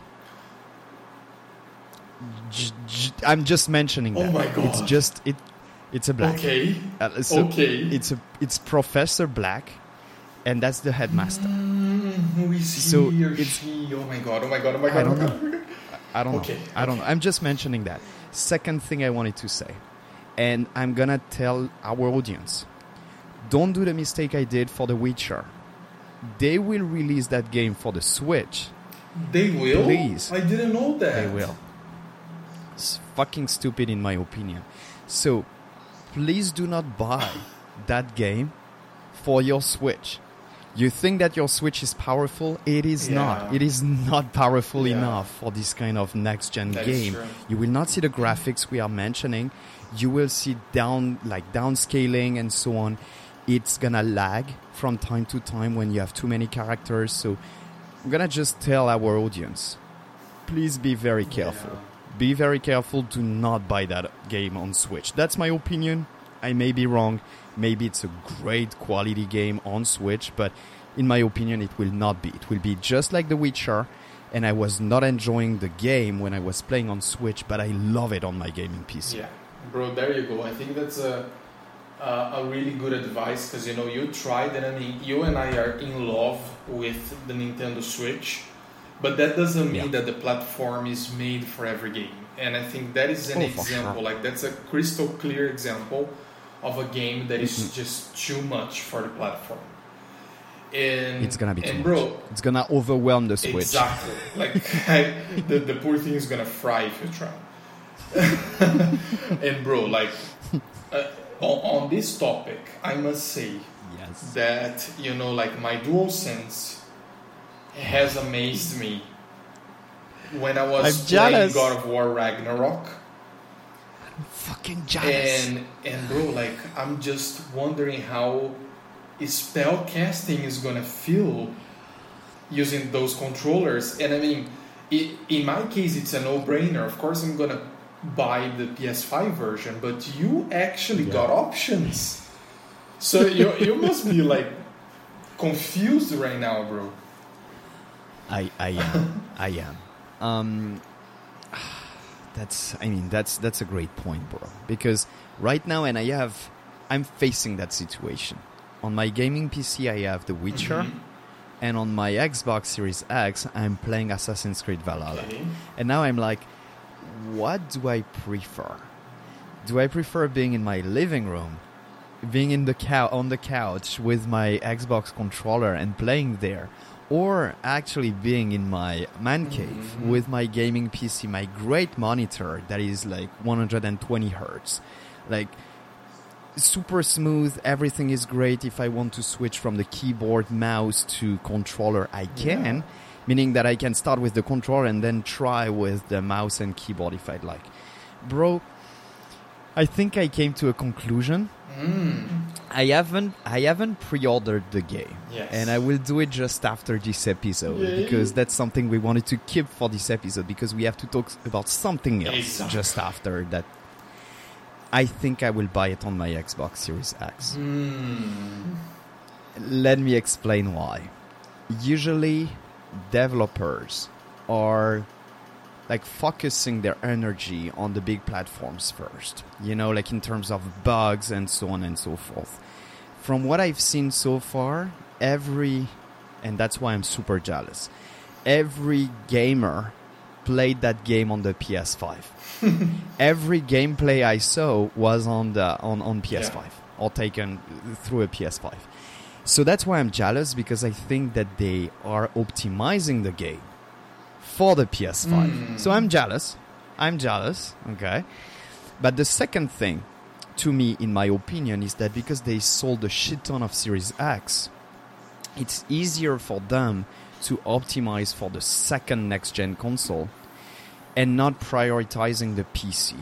J- j- I'm just mentioning Oh that. my It's just it It's a black. Okay. Uh, so Okay. It's a it's Professor Black, and that's the headmaster. Who is So he or it's- she? Oh my god! Oh my god! Oh my god! I don't God. I don't Okay, know. I don't know. I'm just mentioning that. Second thing I wanted to say, and I'm gonna tell our audience, don't do the mistake I did for The Witcher. They will release that game for the Switch. They will. Please. I didn't know that. They will. It's fucking stupid in my opinion. So, please do not buy that game for your Switch. You think that your Switch is powerful? It is Yeah. not. It is not powerful Yeah. enough for this kind of next gen That game. You will not see the graphics we are mentioning. You will see down like downscaling and so on. It's gonna lag from time to time when you have too many characters. So I'm gonna just tell our audience, please be very careful. Yeah. Be very careful. Do not buy that game on Switch. That's my opinion. I may be wrong. Maybe it's a great quality game on Switch, but in my opinion, it will not be. It will be just like The Witcher, and I was not enjoying the game when I was playing on Switch, but I love it on my gaming PC. Yeah, bro, there you go. I think that's a a, a really good advice because you know you tried, and I mean you and I are in love with the Nintendo Switch, but that doesn't mean Yeah. that the platform is made for every game. And I think that is an Oh, example. sure. Like that's a crystal clear example of a game that is Mhm. just too much for the platform. And It's gonna be too and much. bro, It's gonna overwhelm the Switch. Exactly. Like I, the the poor thing is gonna fry if you try. and bro, like uh, on, on this topic, I must say Yes. that you know, like my DualSense has amazed me when I was I'm playing jealous. God of War Ragnarok. Fucking jealous. And and bro, like I'm just wondering how spell casting is gonna feel using those controllers. And I mean, i in my case, it's a no-brainer. Of course, I'm gonna buy the PS5 version, but you actually Yeah. got options. So you you must be like confused right now, bro. I I am. I am. Um that's I mean that's that's a great point, bro. Because right now and I have I'm facing that situation. On my gaming PC I have The Witcher Mhm. and on my Xbox Series X I'm playing Assassin's Creed Valhalla. Okay. And now I'm like what do I prefer? Do I prefer being in my living room, being in the cow on the couch with my Xbox controller and playing there, or actually being in my man cave Mhm. with my gaming PC, my great monitor that is like 120 hertz, like super smooth. Everything is great. If I want to switch from the keyboard, mouse to controller, I can. Yeah. Meaning that I can start with the controller and then try with the mouse and keyboard if I'd like. Bro, I think I came to a conclusion. Mm. I haven't I haven't pre-ordered the game. Yes. And I will do it just after this episode Yay. because that's something we wanted to keep for this episode because we have to talk about something else Exactly. just after that. I think I will buy it on my Xbox Series X. Mm. Let me explain why. Usually, developers are like focusing their energy on the big platforms first, you know, like in terms of bugs and so on and so forth. From what I've seen so far, every, and that's why I'm super jealous, every gamer played that game on the PS5. every gameplay I saw was on the on, on PS5 or taken through a PS5. So that's why I'm jealous because I think that they are optimizing the game for the PS5. Mm. So I'm jealous. I'm jealous, okay? But the second thing to me in my opinion is that because they sold a shit ton of Series X, it's easier for them to optimize for the second next gen console and not prioritizing the PC.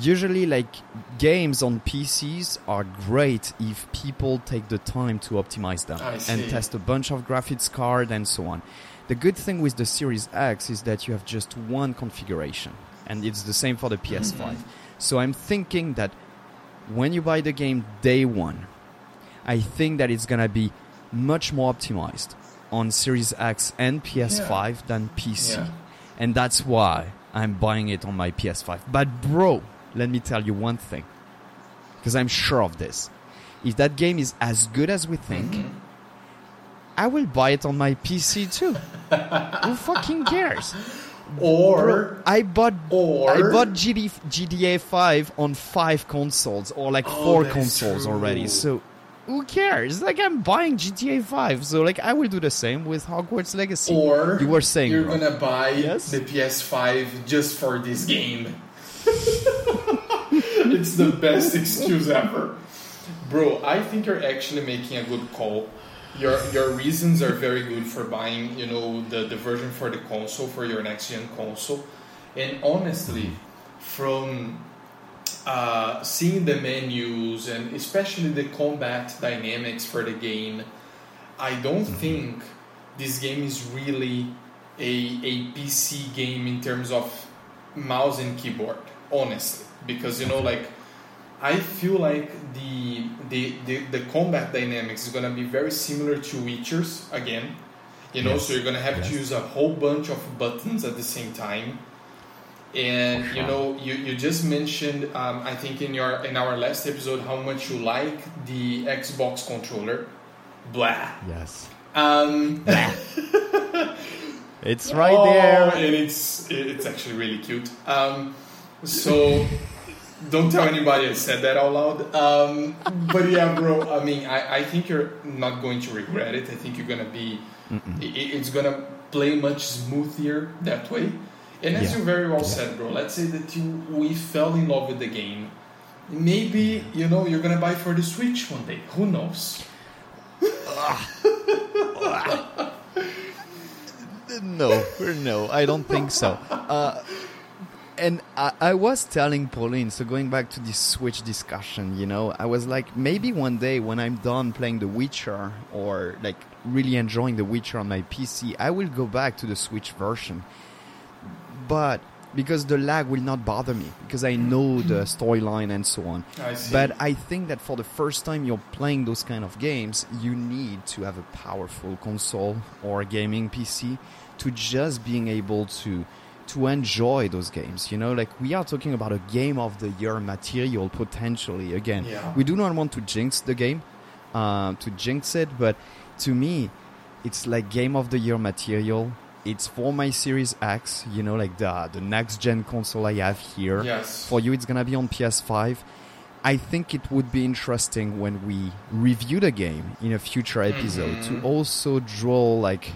Usually, like games on PCs are great if people take the time to optimize them and test a bunch of graphics card and so on. The good thing with the Series X is that you have just one configuration, and it's the same for the PS5. So I'm thinking that when you buy the game day one, I think that it's gonna be much more optimized on Series X and PS5 than PC. Yeah. And that's why I'm buying it on my PS5. But bro, let me tell you one thing. because I'm sure of this. If that game is as good as we think, Mm-hmm. I will buy it on my PC too. Who fucking cares? Or Bro, I bought or- I bought GD, GDA 5 on five consoles or like Oh, four consoles already. So who cares? Like I'm buying GTA 5. So like I will do the same with Hogwarts Legacy. or you were saying you're bro. gonna buy Yes? the PS5 just for this game. it's the best excuse ever, bro. I think you're actually making a good call. Your your reasons are very good for buying, you know, the, the version for the console for your next gen console. And honestly, from uh, seeing the menus and especially the combat dynamics for the game, I don't think this game is really a, a PC game in terms of mouse and keyboard, honestly. Because, you know, like, I feel like the, the, the, the combat dynamics is going to be very similar to Witcher's again. You know, Yes. so you're going to have Yes. to use a whole bunch of buttons at the same time. And you know, you, you just mentioned, um, I think in your in our last episode, how much you like the Xbox controller. Blah. Yes. Um, It's right oh, there. and it's it's actually really cute. Um, so don't tell anybody I said that out loud. Um, but yeah, bro. I mean, I, I think you're not going to regret it. I think you're gonna be. i- i- It's gonna play much smoother that way. And as Yeah. you very well Yeah. said, bro. Let's say that you we fell in love with the game. Maybe you know you're gonna buy for the Switch one day. Who knows? no, no, I don't think so. Uh, and I, I was telling Pauline, so going back to this Switch discussion, you know, I was like, maybe one day when I'm done playing The Witcher or like really enjoying The Witcher on my PC, I will go back to the Switch version. But because the lag will not bother me, because I know the mm. storyline and so on. I. But I think that for the first time you're playing those kind of games, you need to have a powerful console or a gaming PC to just being able to to enjoy those games. You know, like we are talking about a game of the year material potentially. Again, Yeah. we do not want to jinx the game, uh, to jinx it, but to me, it's like game of the year material. It's for my Series X, you know, like the the next gen console I have here. yes. For you, it's gonna be on PS5. I think it would be interesting when we review the game in a future episode Mhm. to also draw like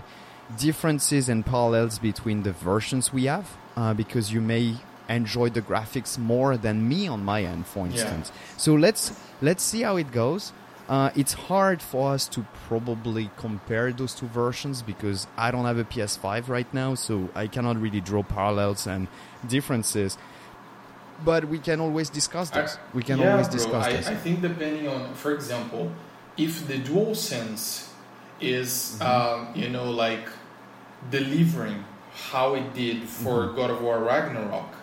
differences and parallels between the versions we have, uh, because you may enjoy the graphics more than me on my end, for Yeah. instance. So let's let's see how it goes. Uh, it's hard for us to probably compare those two versions because I don't have a PS5 right now, so I cannot really draw parallels and differences. But we can always discuss I- this. We can yeah, always bro, discuss I, this. I think depending on, for example, if the DualSense is, Mm-hmm. um, you know, like delivering how it did for Mm-hmm. God of War Ragnarok,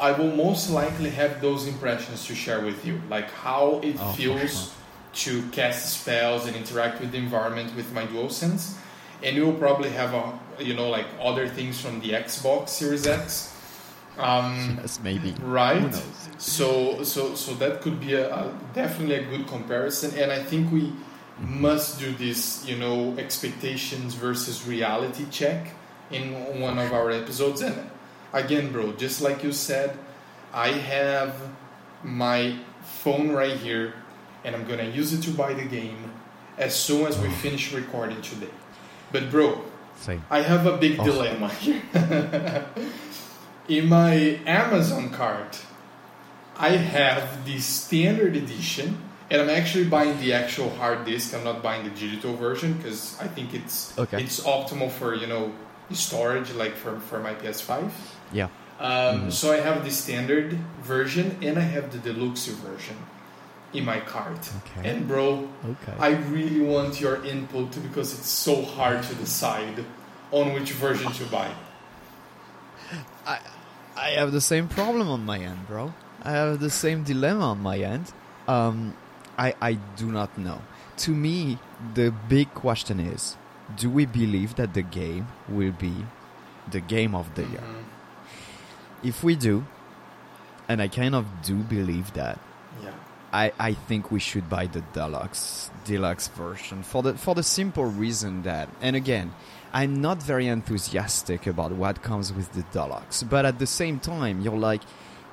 I will most likely have those impressions to share with you, like how it Oh, feels to cast spells and interact with the environment with my DualSense, and you will probably have a, you know, like other things from the Xbox Series X. Um, yes, maybe. right so so so that could be a, a definitely a good comparison and i think we must do this you know expectations versus reality check in one of our episodes and again bro just like you said i have my phone right here and i'm gonna use it to buy the game as soon as we finish recording today but bro Same. I have a big Oh. dilemma here. In my Amazon cart, I have the standard edition, and I'm actually buying the actual hard disk. I'm not buying the digital version because I think it's Okay. it's optimal for you know storage, like for for my PS5. Yeah. Um, So I have the standard version and I have the deluxe version in my cart. Okay. And bro, Okay. I really want your input because it's so hard to decide on which version to buy. I I have the same problem on my end, bro. I have the same dilemma on my end. Um, I I do not know. To me, the big question is: Do we believe that the game will be the game of the year? Mhm. If we do, and I kind of do believe that, Yeah. I, I think we should buy the deluxe deluxe version for the for the simple reason that and again I'm not very enthusiastic about what comes with the deluxe but at the same time you're like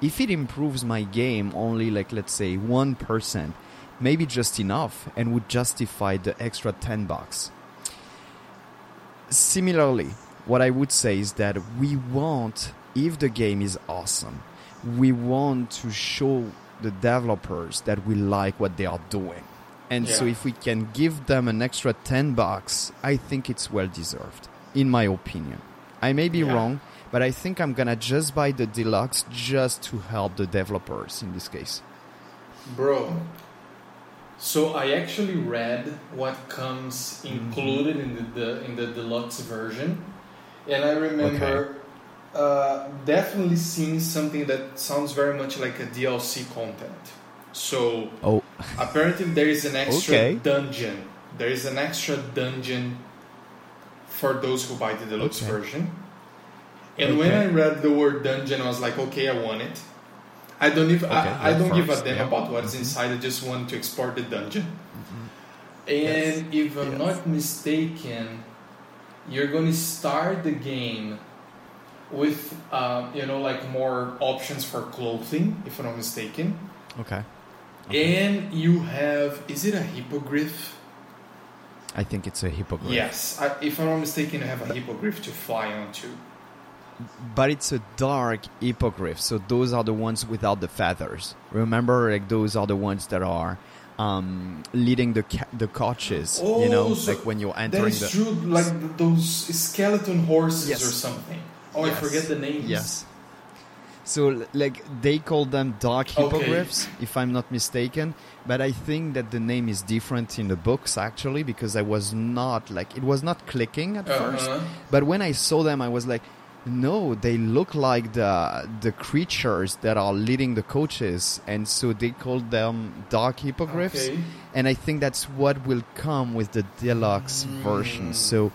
if it improves my game only like let's say 1% maybe just enough and would justify the extra 10 bucks similarly what I would say is that we want if the game is awesome we want to show the developers that we like what they are doing. And so if we can give them an extra 10 bucks, I think it's well deserved, in my opinion. I may be Yeah. wrong, but I think I'm gonna just buy the deluxe just to help the developers in this case. Bro, so I actually read what comes included in the, the in the deluxe version, and I remember uh, definitely seeing something that sounds very much like a DLC content. So Oh, apparently there is an extra Okay. dungeon. There is an extra dungeon for those who buy the deluxe Okay. version. And when I read the word dungeon, I was like, okay, I want it. I don't even Okay, I, I don't give a damn yeah. about what's Mhm. inside. I just want to explore the dungeon. And if I'm Yes. not mistaken, you're going to start the game with um, you know like more options for clothing, if I'm not mistaken. okay. And you have is it a hippogriff? I think it's a hippogriff. Yes, I, if I'm not mistaken, you have a hippogriff to fly onto. But it's a dark hippogriff, so those are the ones without the feathers. Remember, like those are the ones that are um, leading the ca- the coaches. you know, Oh, so like when you're entering is the. true, like those skeleton horses Yes. or something. Oh, I forget the names. Yes. So, like, they call them dark Okay. hippogriffs, if I'm not mistaken. But I think that the name is different in the books, actually, because I was not, like, it was not clicking at first. Uh-huh. But when I saw them, I was like, no, they look like the the creatures that are leading the coaches, and so they call them dark hippogriffs. Okay. And I think that's what will come with the deluxe version. Mm. So,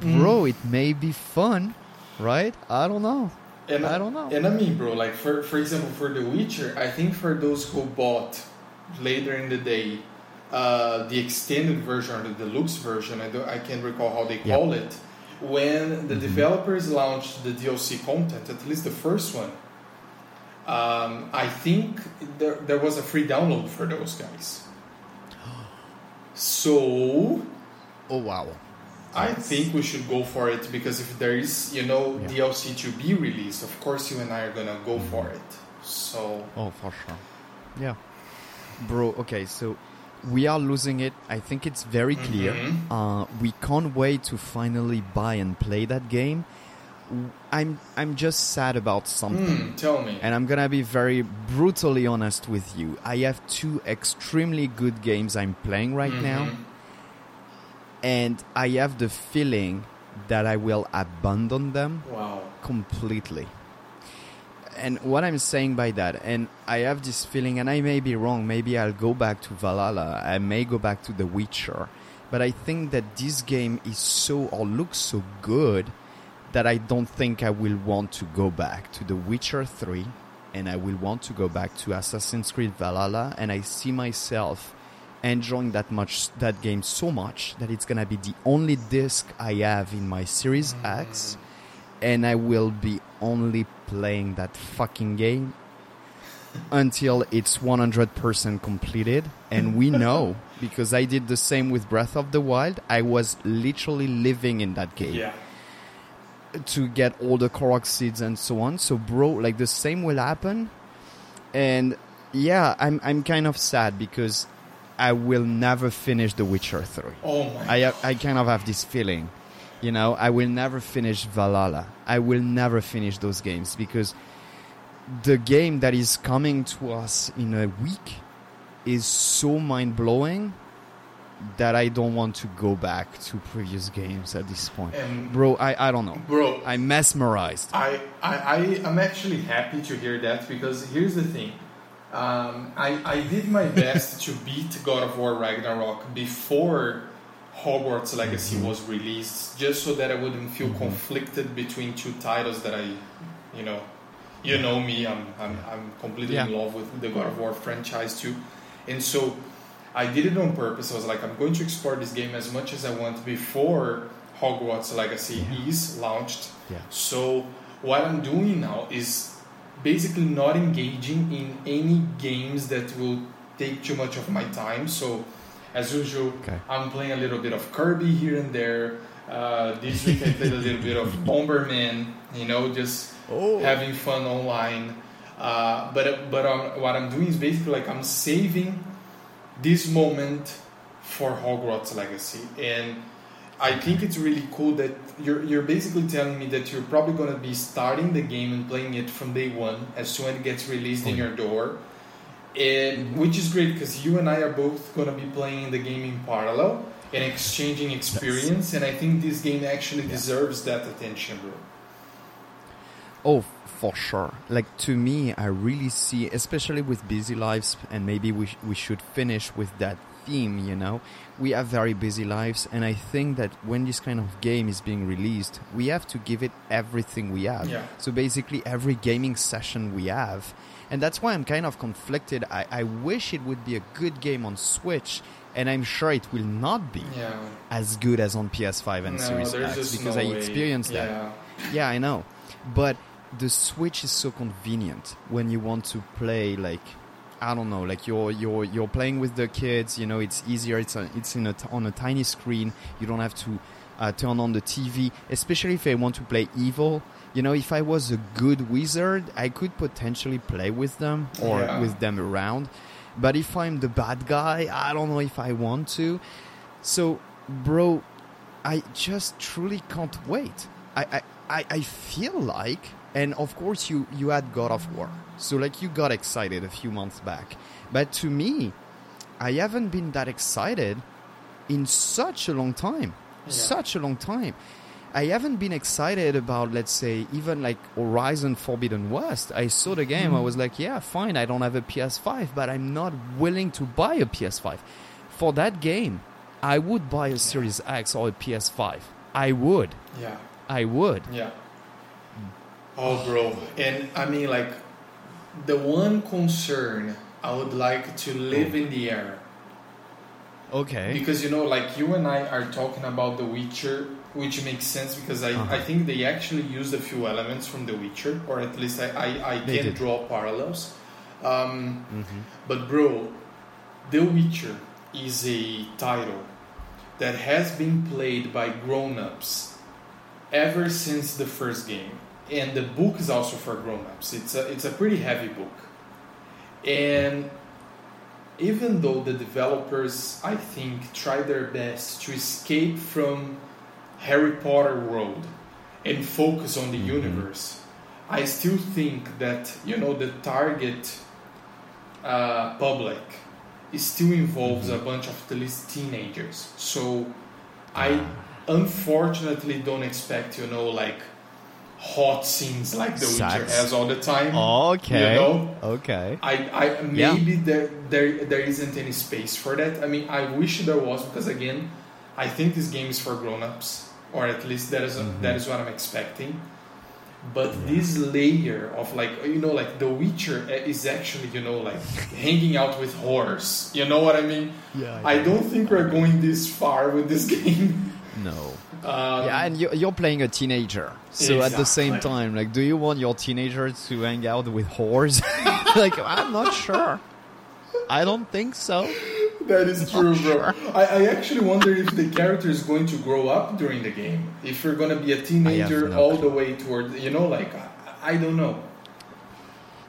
bro, it may be fun, right? I don't know. And I don't know. And I mean, bro, like for for example, for The Witcher, I think for those who bought later in the day uh, the extended version or the deluxe version, I don't, I can't recall how they call it. When the Mhm. developers launched the DLC content, at least the first one, um, I think there there was a free download for those guys. So Oh wow. I think we should go for it because if there is, you know, Yeah. DLC to be released, of course you and I are gonna go for Mm-hmm. it. So Oh, for sure. Yeah. Bro, okay, so we are losing it. I think it's very clear. Mhm. Uh, we can't wait to finally buy and play that game. I'm I'm just sad about something. Hmm, tell me. And I'm gonna be very brutally honest with you. I have two extremely good games I'm playing right now, Mhm. and I have the feeling that I will abandon them Wow. completely. And what I'm saying by that, and I have this feeling, and I may be wrong, maybe I'll go back to Valhalla, I may go back to The Witcher, but I think that this game is so, or looks so good, that I don't think I will want to go back to The Witcher 3, and I will want to go back to Assassin's Creed Valhalla, and I see myself enjoying that much that game so much that it's gonna be the only disc I have in my Series X mm. and I will be only playing that fucking game until it's 100% completed. And we know because I did the same with Breath of the Wild. I was literally living in that game Yeah. to get all the Korok seeds and so on. So, bro, like the same will happen. And yeah, I'm I'm kind of sad because I will never finish The Witcher 3. Oh my. I I kind of have this feeling, you know, I will never finish Valhalla. I will never finish those games because the game that is coming to us in a week is so mind blowing that I don't want to go back to previous games at this point. and Bro, I, I don't know. bro, I'm mesmerized. I, I, I am actually happy to hear that because here's the thing. Um, I, I did my best to beat God of War Ragnarok before Hogwarts Legacy Mm-hmm. was released, just so that I wouldn't feel conflicted between two titles that I, you know, You know me, I'm, I'm, I'm completely Yeah. in love with the God of War franchise too. And so I did it on purpose. I was like, I'm going to explore this game as much as I want before Hogwarts Legacy Yeah. is launched. Yeah. So what I'm doing now is basically not engaging in any games that will take too much of my time. So as usual, Okay. I'm playing a little bit of Kirby here and there. Uh, this week I played a little bit of Bomberman. You know, just Oh. having fun online. Uh, but but um, what I'm doing is basically like I'm saving this moment for Hogwarts Legacy, and I think it's really cool that you're you're basically telling me that you're probably gonna be starting the game and playing it from day one as soon as it gets released in Oh, your door, and which is great because you and I are both gonna be playing the game in parallel and exchanging experience, and I think this game actually Yeah. deserves that attention, bro. Oh, for sure. Like to me, I really see, especially with busy lives, and maybe we sh- we should finish with that theme. You know, we have very busy lives, and I think that when this kind of game is being released, we have to give it everything we have. Yeah. So basically, every gaming session we have, and that's why I'm kind of conflicted. I, I wish it would be a good game on Switch, and I'm sure it will not be Yeah. as good as on PS5 and no, Series X because no I way. experienced that. Yeah. Yeah, I know. But the Switch is so convenient when you want to play like I don't know, like you're you're you're playing with the kids. You know, it's easier. It's a, it's in a t- on a tiny screen. You don't have to uh, turn on the TV. Especially if I want to play evil. You know, if I was a good wizard, I could potentially play with them or Yeah. with them around. But if I'm the bad guy, I don't know if I want to. So, bro, I just truly can't wait. I, I, I, I feel like, and of course you, you had God of War. So like you got excited a few months back. But to me, I haven't been that excited in such a long time. Yeah. Such a long time. I haven't been excited about, let's say, even like Horizon Forbidden West. I saw the game, I mm-hmm. was like, yeah, fine, I don't have a PS5, but I'm not willing to buy a PS5. For that game, I would buy a Series X or a PS5. I would. Yeah. I would. Yeah. Oh, bro. And I mean, like, the one concern I would like to live oh. in the air. Okay. Because, you know, like, you and I are talking about The Witcher, which makes sense because I, Uh-huh. I think they actually used a few elements from The Witcher, or at least I, I, I can did. draw parallels. Um, hmm But bro, The Witcher is a title that has been played by grown-ups ever since the first game. And the book is also for grown-ups. It's a it's a pretty heavy book. And even though the developers I think try their best to escape from Harry Potter world and focus on the Mhm. universe, I still think that you know the target uh, public still involves Mm-hmm. a bunch of at least teenagers. So I unfortunately don't expect you know like hot scenes like The Witcher has all the time. Okay. You know? Okay. I, I Yeah. maybe there there there isn't any space for that. I mean, I wish there was because again, I think this game is for grown-ups, or at least that is Mhm. that is what I'm expecting. But this layer of like you know like The Witcher is actually you know like hanging out with horrors. You know what I mean? Yeah. I don't think we're going this far with this game. No. Um, yeah, and you're, you're playing a teenager. So at the same time, like, do you want your teenager to hang out with whores? like, I'm not sure. I don't think so. That is true, bro. Sure. I, I actually wonder if the character is going to grow up during the game. If you're going to be a teenager no all clue. the way toward, you know, like, I, I don't know.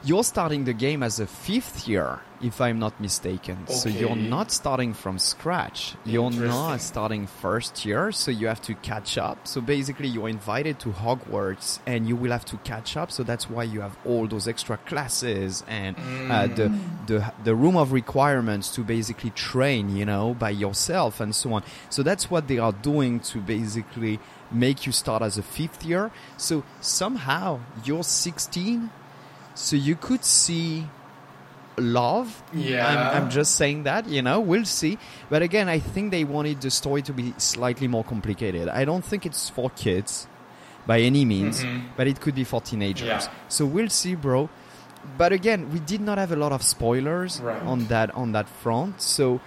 You're starting the game as a fifth year, if I'm not mistaken. So you're not starting from scratch. You're not starting first year, so you have to catch up. So basically, you're invited to Hogwarts, and you will have to catch up. So that's why you have all those extra classes and uh, the the the room of requirements to basically train, you know, by yourself and so on. So that's what they are doing to basically make you start as a fifth year. So somehow you're 16, so you could see love. Yeah. I'm, I'm just saying that, you know, we'll see. But again, I think they wanted the story to be slightly more complicated. I don't think it's for kids by any means, Mhm. but it could be for teenagers. Yeah. So we'll see, bro. But again, we did not have a lot of spoilers Right. on that on that front. So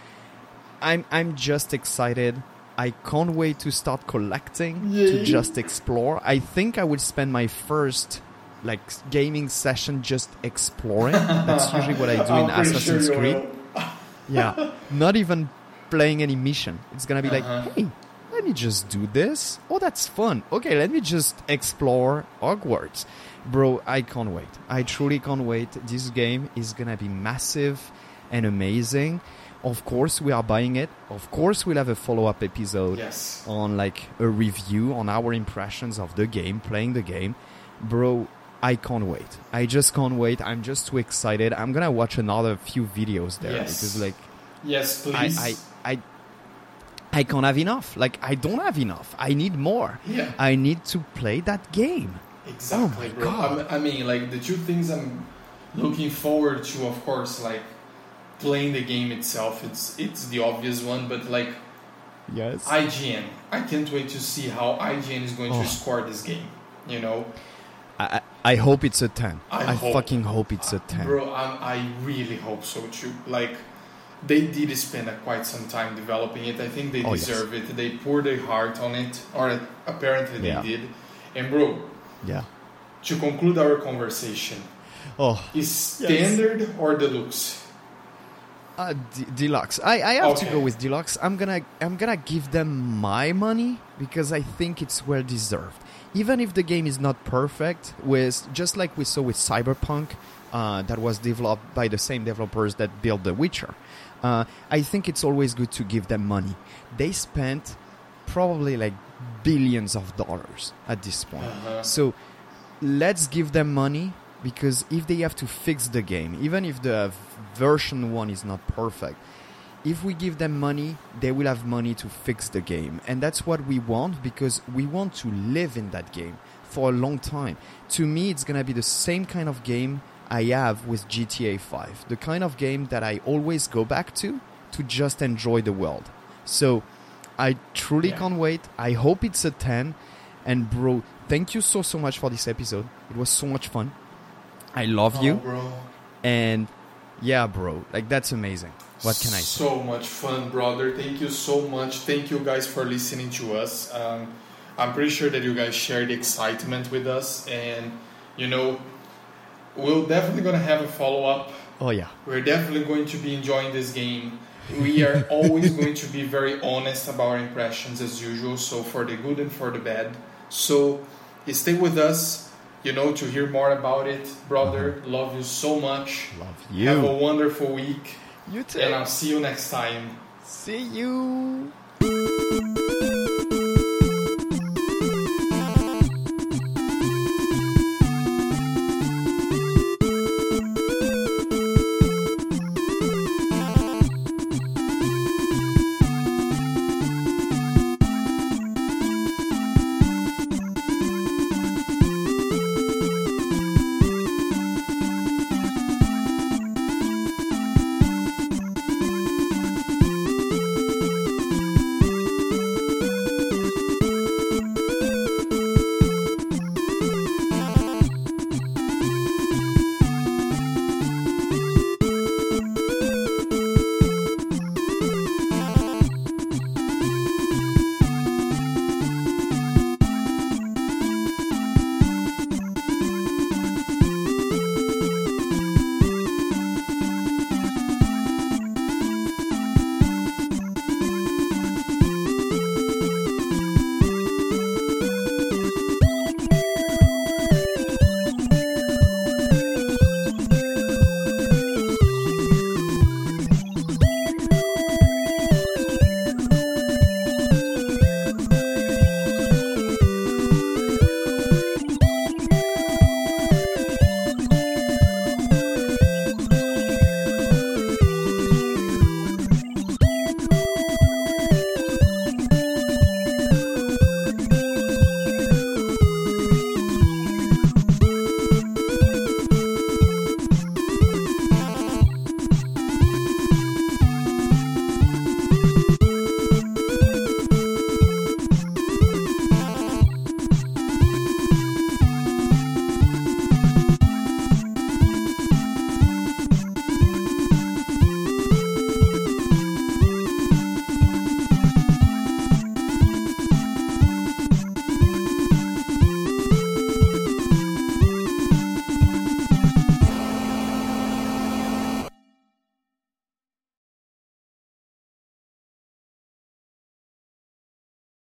I'm I'm just excited. I can't wait to start collecting to just explore. I think I will spend my first like gaming session just exploring. That's usually what I do in Assassin's sure Creed. Yeah, not even playing any mission. It's gonna be Uh-huh. like, hey, let me just do this. Oh, that's fun. Okay, let me just explore Hogwarts, bro. I can't wait. I truly can't wait. This game is gonna be massive and amazing. Of course, we are buying it. Of course, we'll have a follow-up episode Yes. on like a review on our impressions of the game, playing the game. Bro, I can't wait. I just can't wait. I'm just too excited. I'm gonna watch another few videos there Yes. because like Yes, I, please. I I I can't have enough. Like I don't have enough. I need more. yeah. I need to play that game. Exactly, Oh my bro. I mean, like the two things I'm looking forward to, of course, like playing the game itself. It's it's the obvious one, but like Yes. IGN, I can't wait to see how IGN is going Oh. to score this game. You know, I, I I hope it's a 10. I I, hope- fucking hope it's a 10. bro. I'm, I really hope so too. Like they did spend a quite some time developing it. I think they Oh, yes. deserve it. They poured their heart on it, or apparently they Yeah. did. And bro, Yeah. to conclude our conversation, Oh, is standard or deluxe? uh, D- deluxe. I, I have to go with deluxe. I'm gonna I'm gonna give them my money because I think it's well deserved. Even if the game is not perfect, with just like we saw with Cyberpunk, uh, that was developed by the same developers that built The Witcher. Uh, I think it's always good to give them money. They spent probably like billions of dollars at this point. Uh-huh. So let's give them money because if they have to fix the game, even if the version one is not perfect, if we give them money, they will have money to fix the game. And that's what we want because we want to live in that game for a long time. To me, it's going to be the same kind of game I have with GTA 5. The kind of game that I always go back to to just enjoy the world. So I truly Yeah. can't wait. I hope it's a 10. And bro, thank you so so much for this episode. It was so much fun. I love Oh, you. bro. And yeah, bro, like that's amazing. What can I say? So much fun, brother. Thank you so much. Thank you guys for listening to us. Um, I'm pretty sure that you guys share the excitement with us, and you know, we're definitely gonna have a follow up. Oh yeah. We're definitely going to be enjoying this game. We are always going to be very honest about our impressions as usual, so for the good and for the bad. So stay with us, you know, to hear more about it, brother. Love you so much. Love you. Have a wonderful week, You too. and I'll see you next time. See you.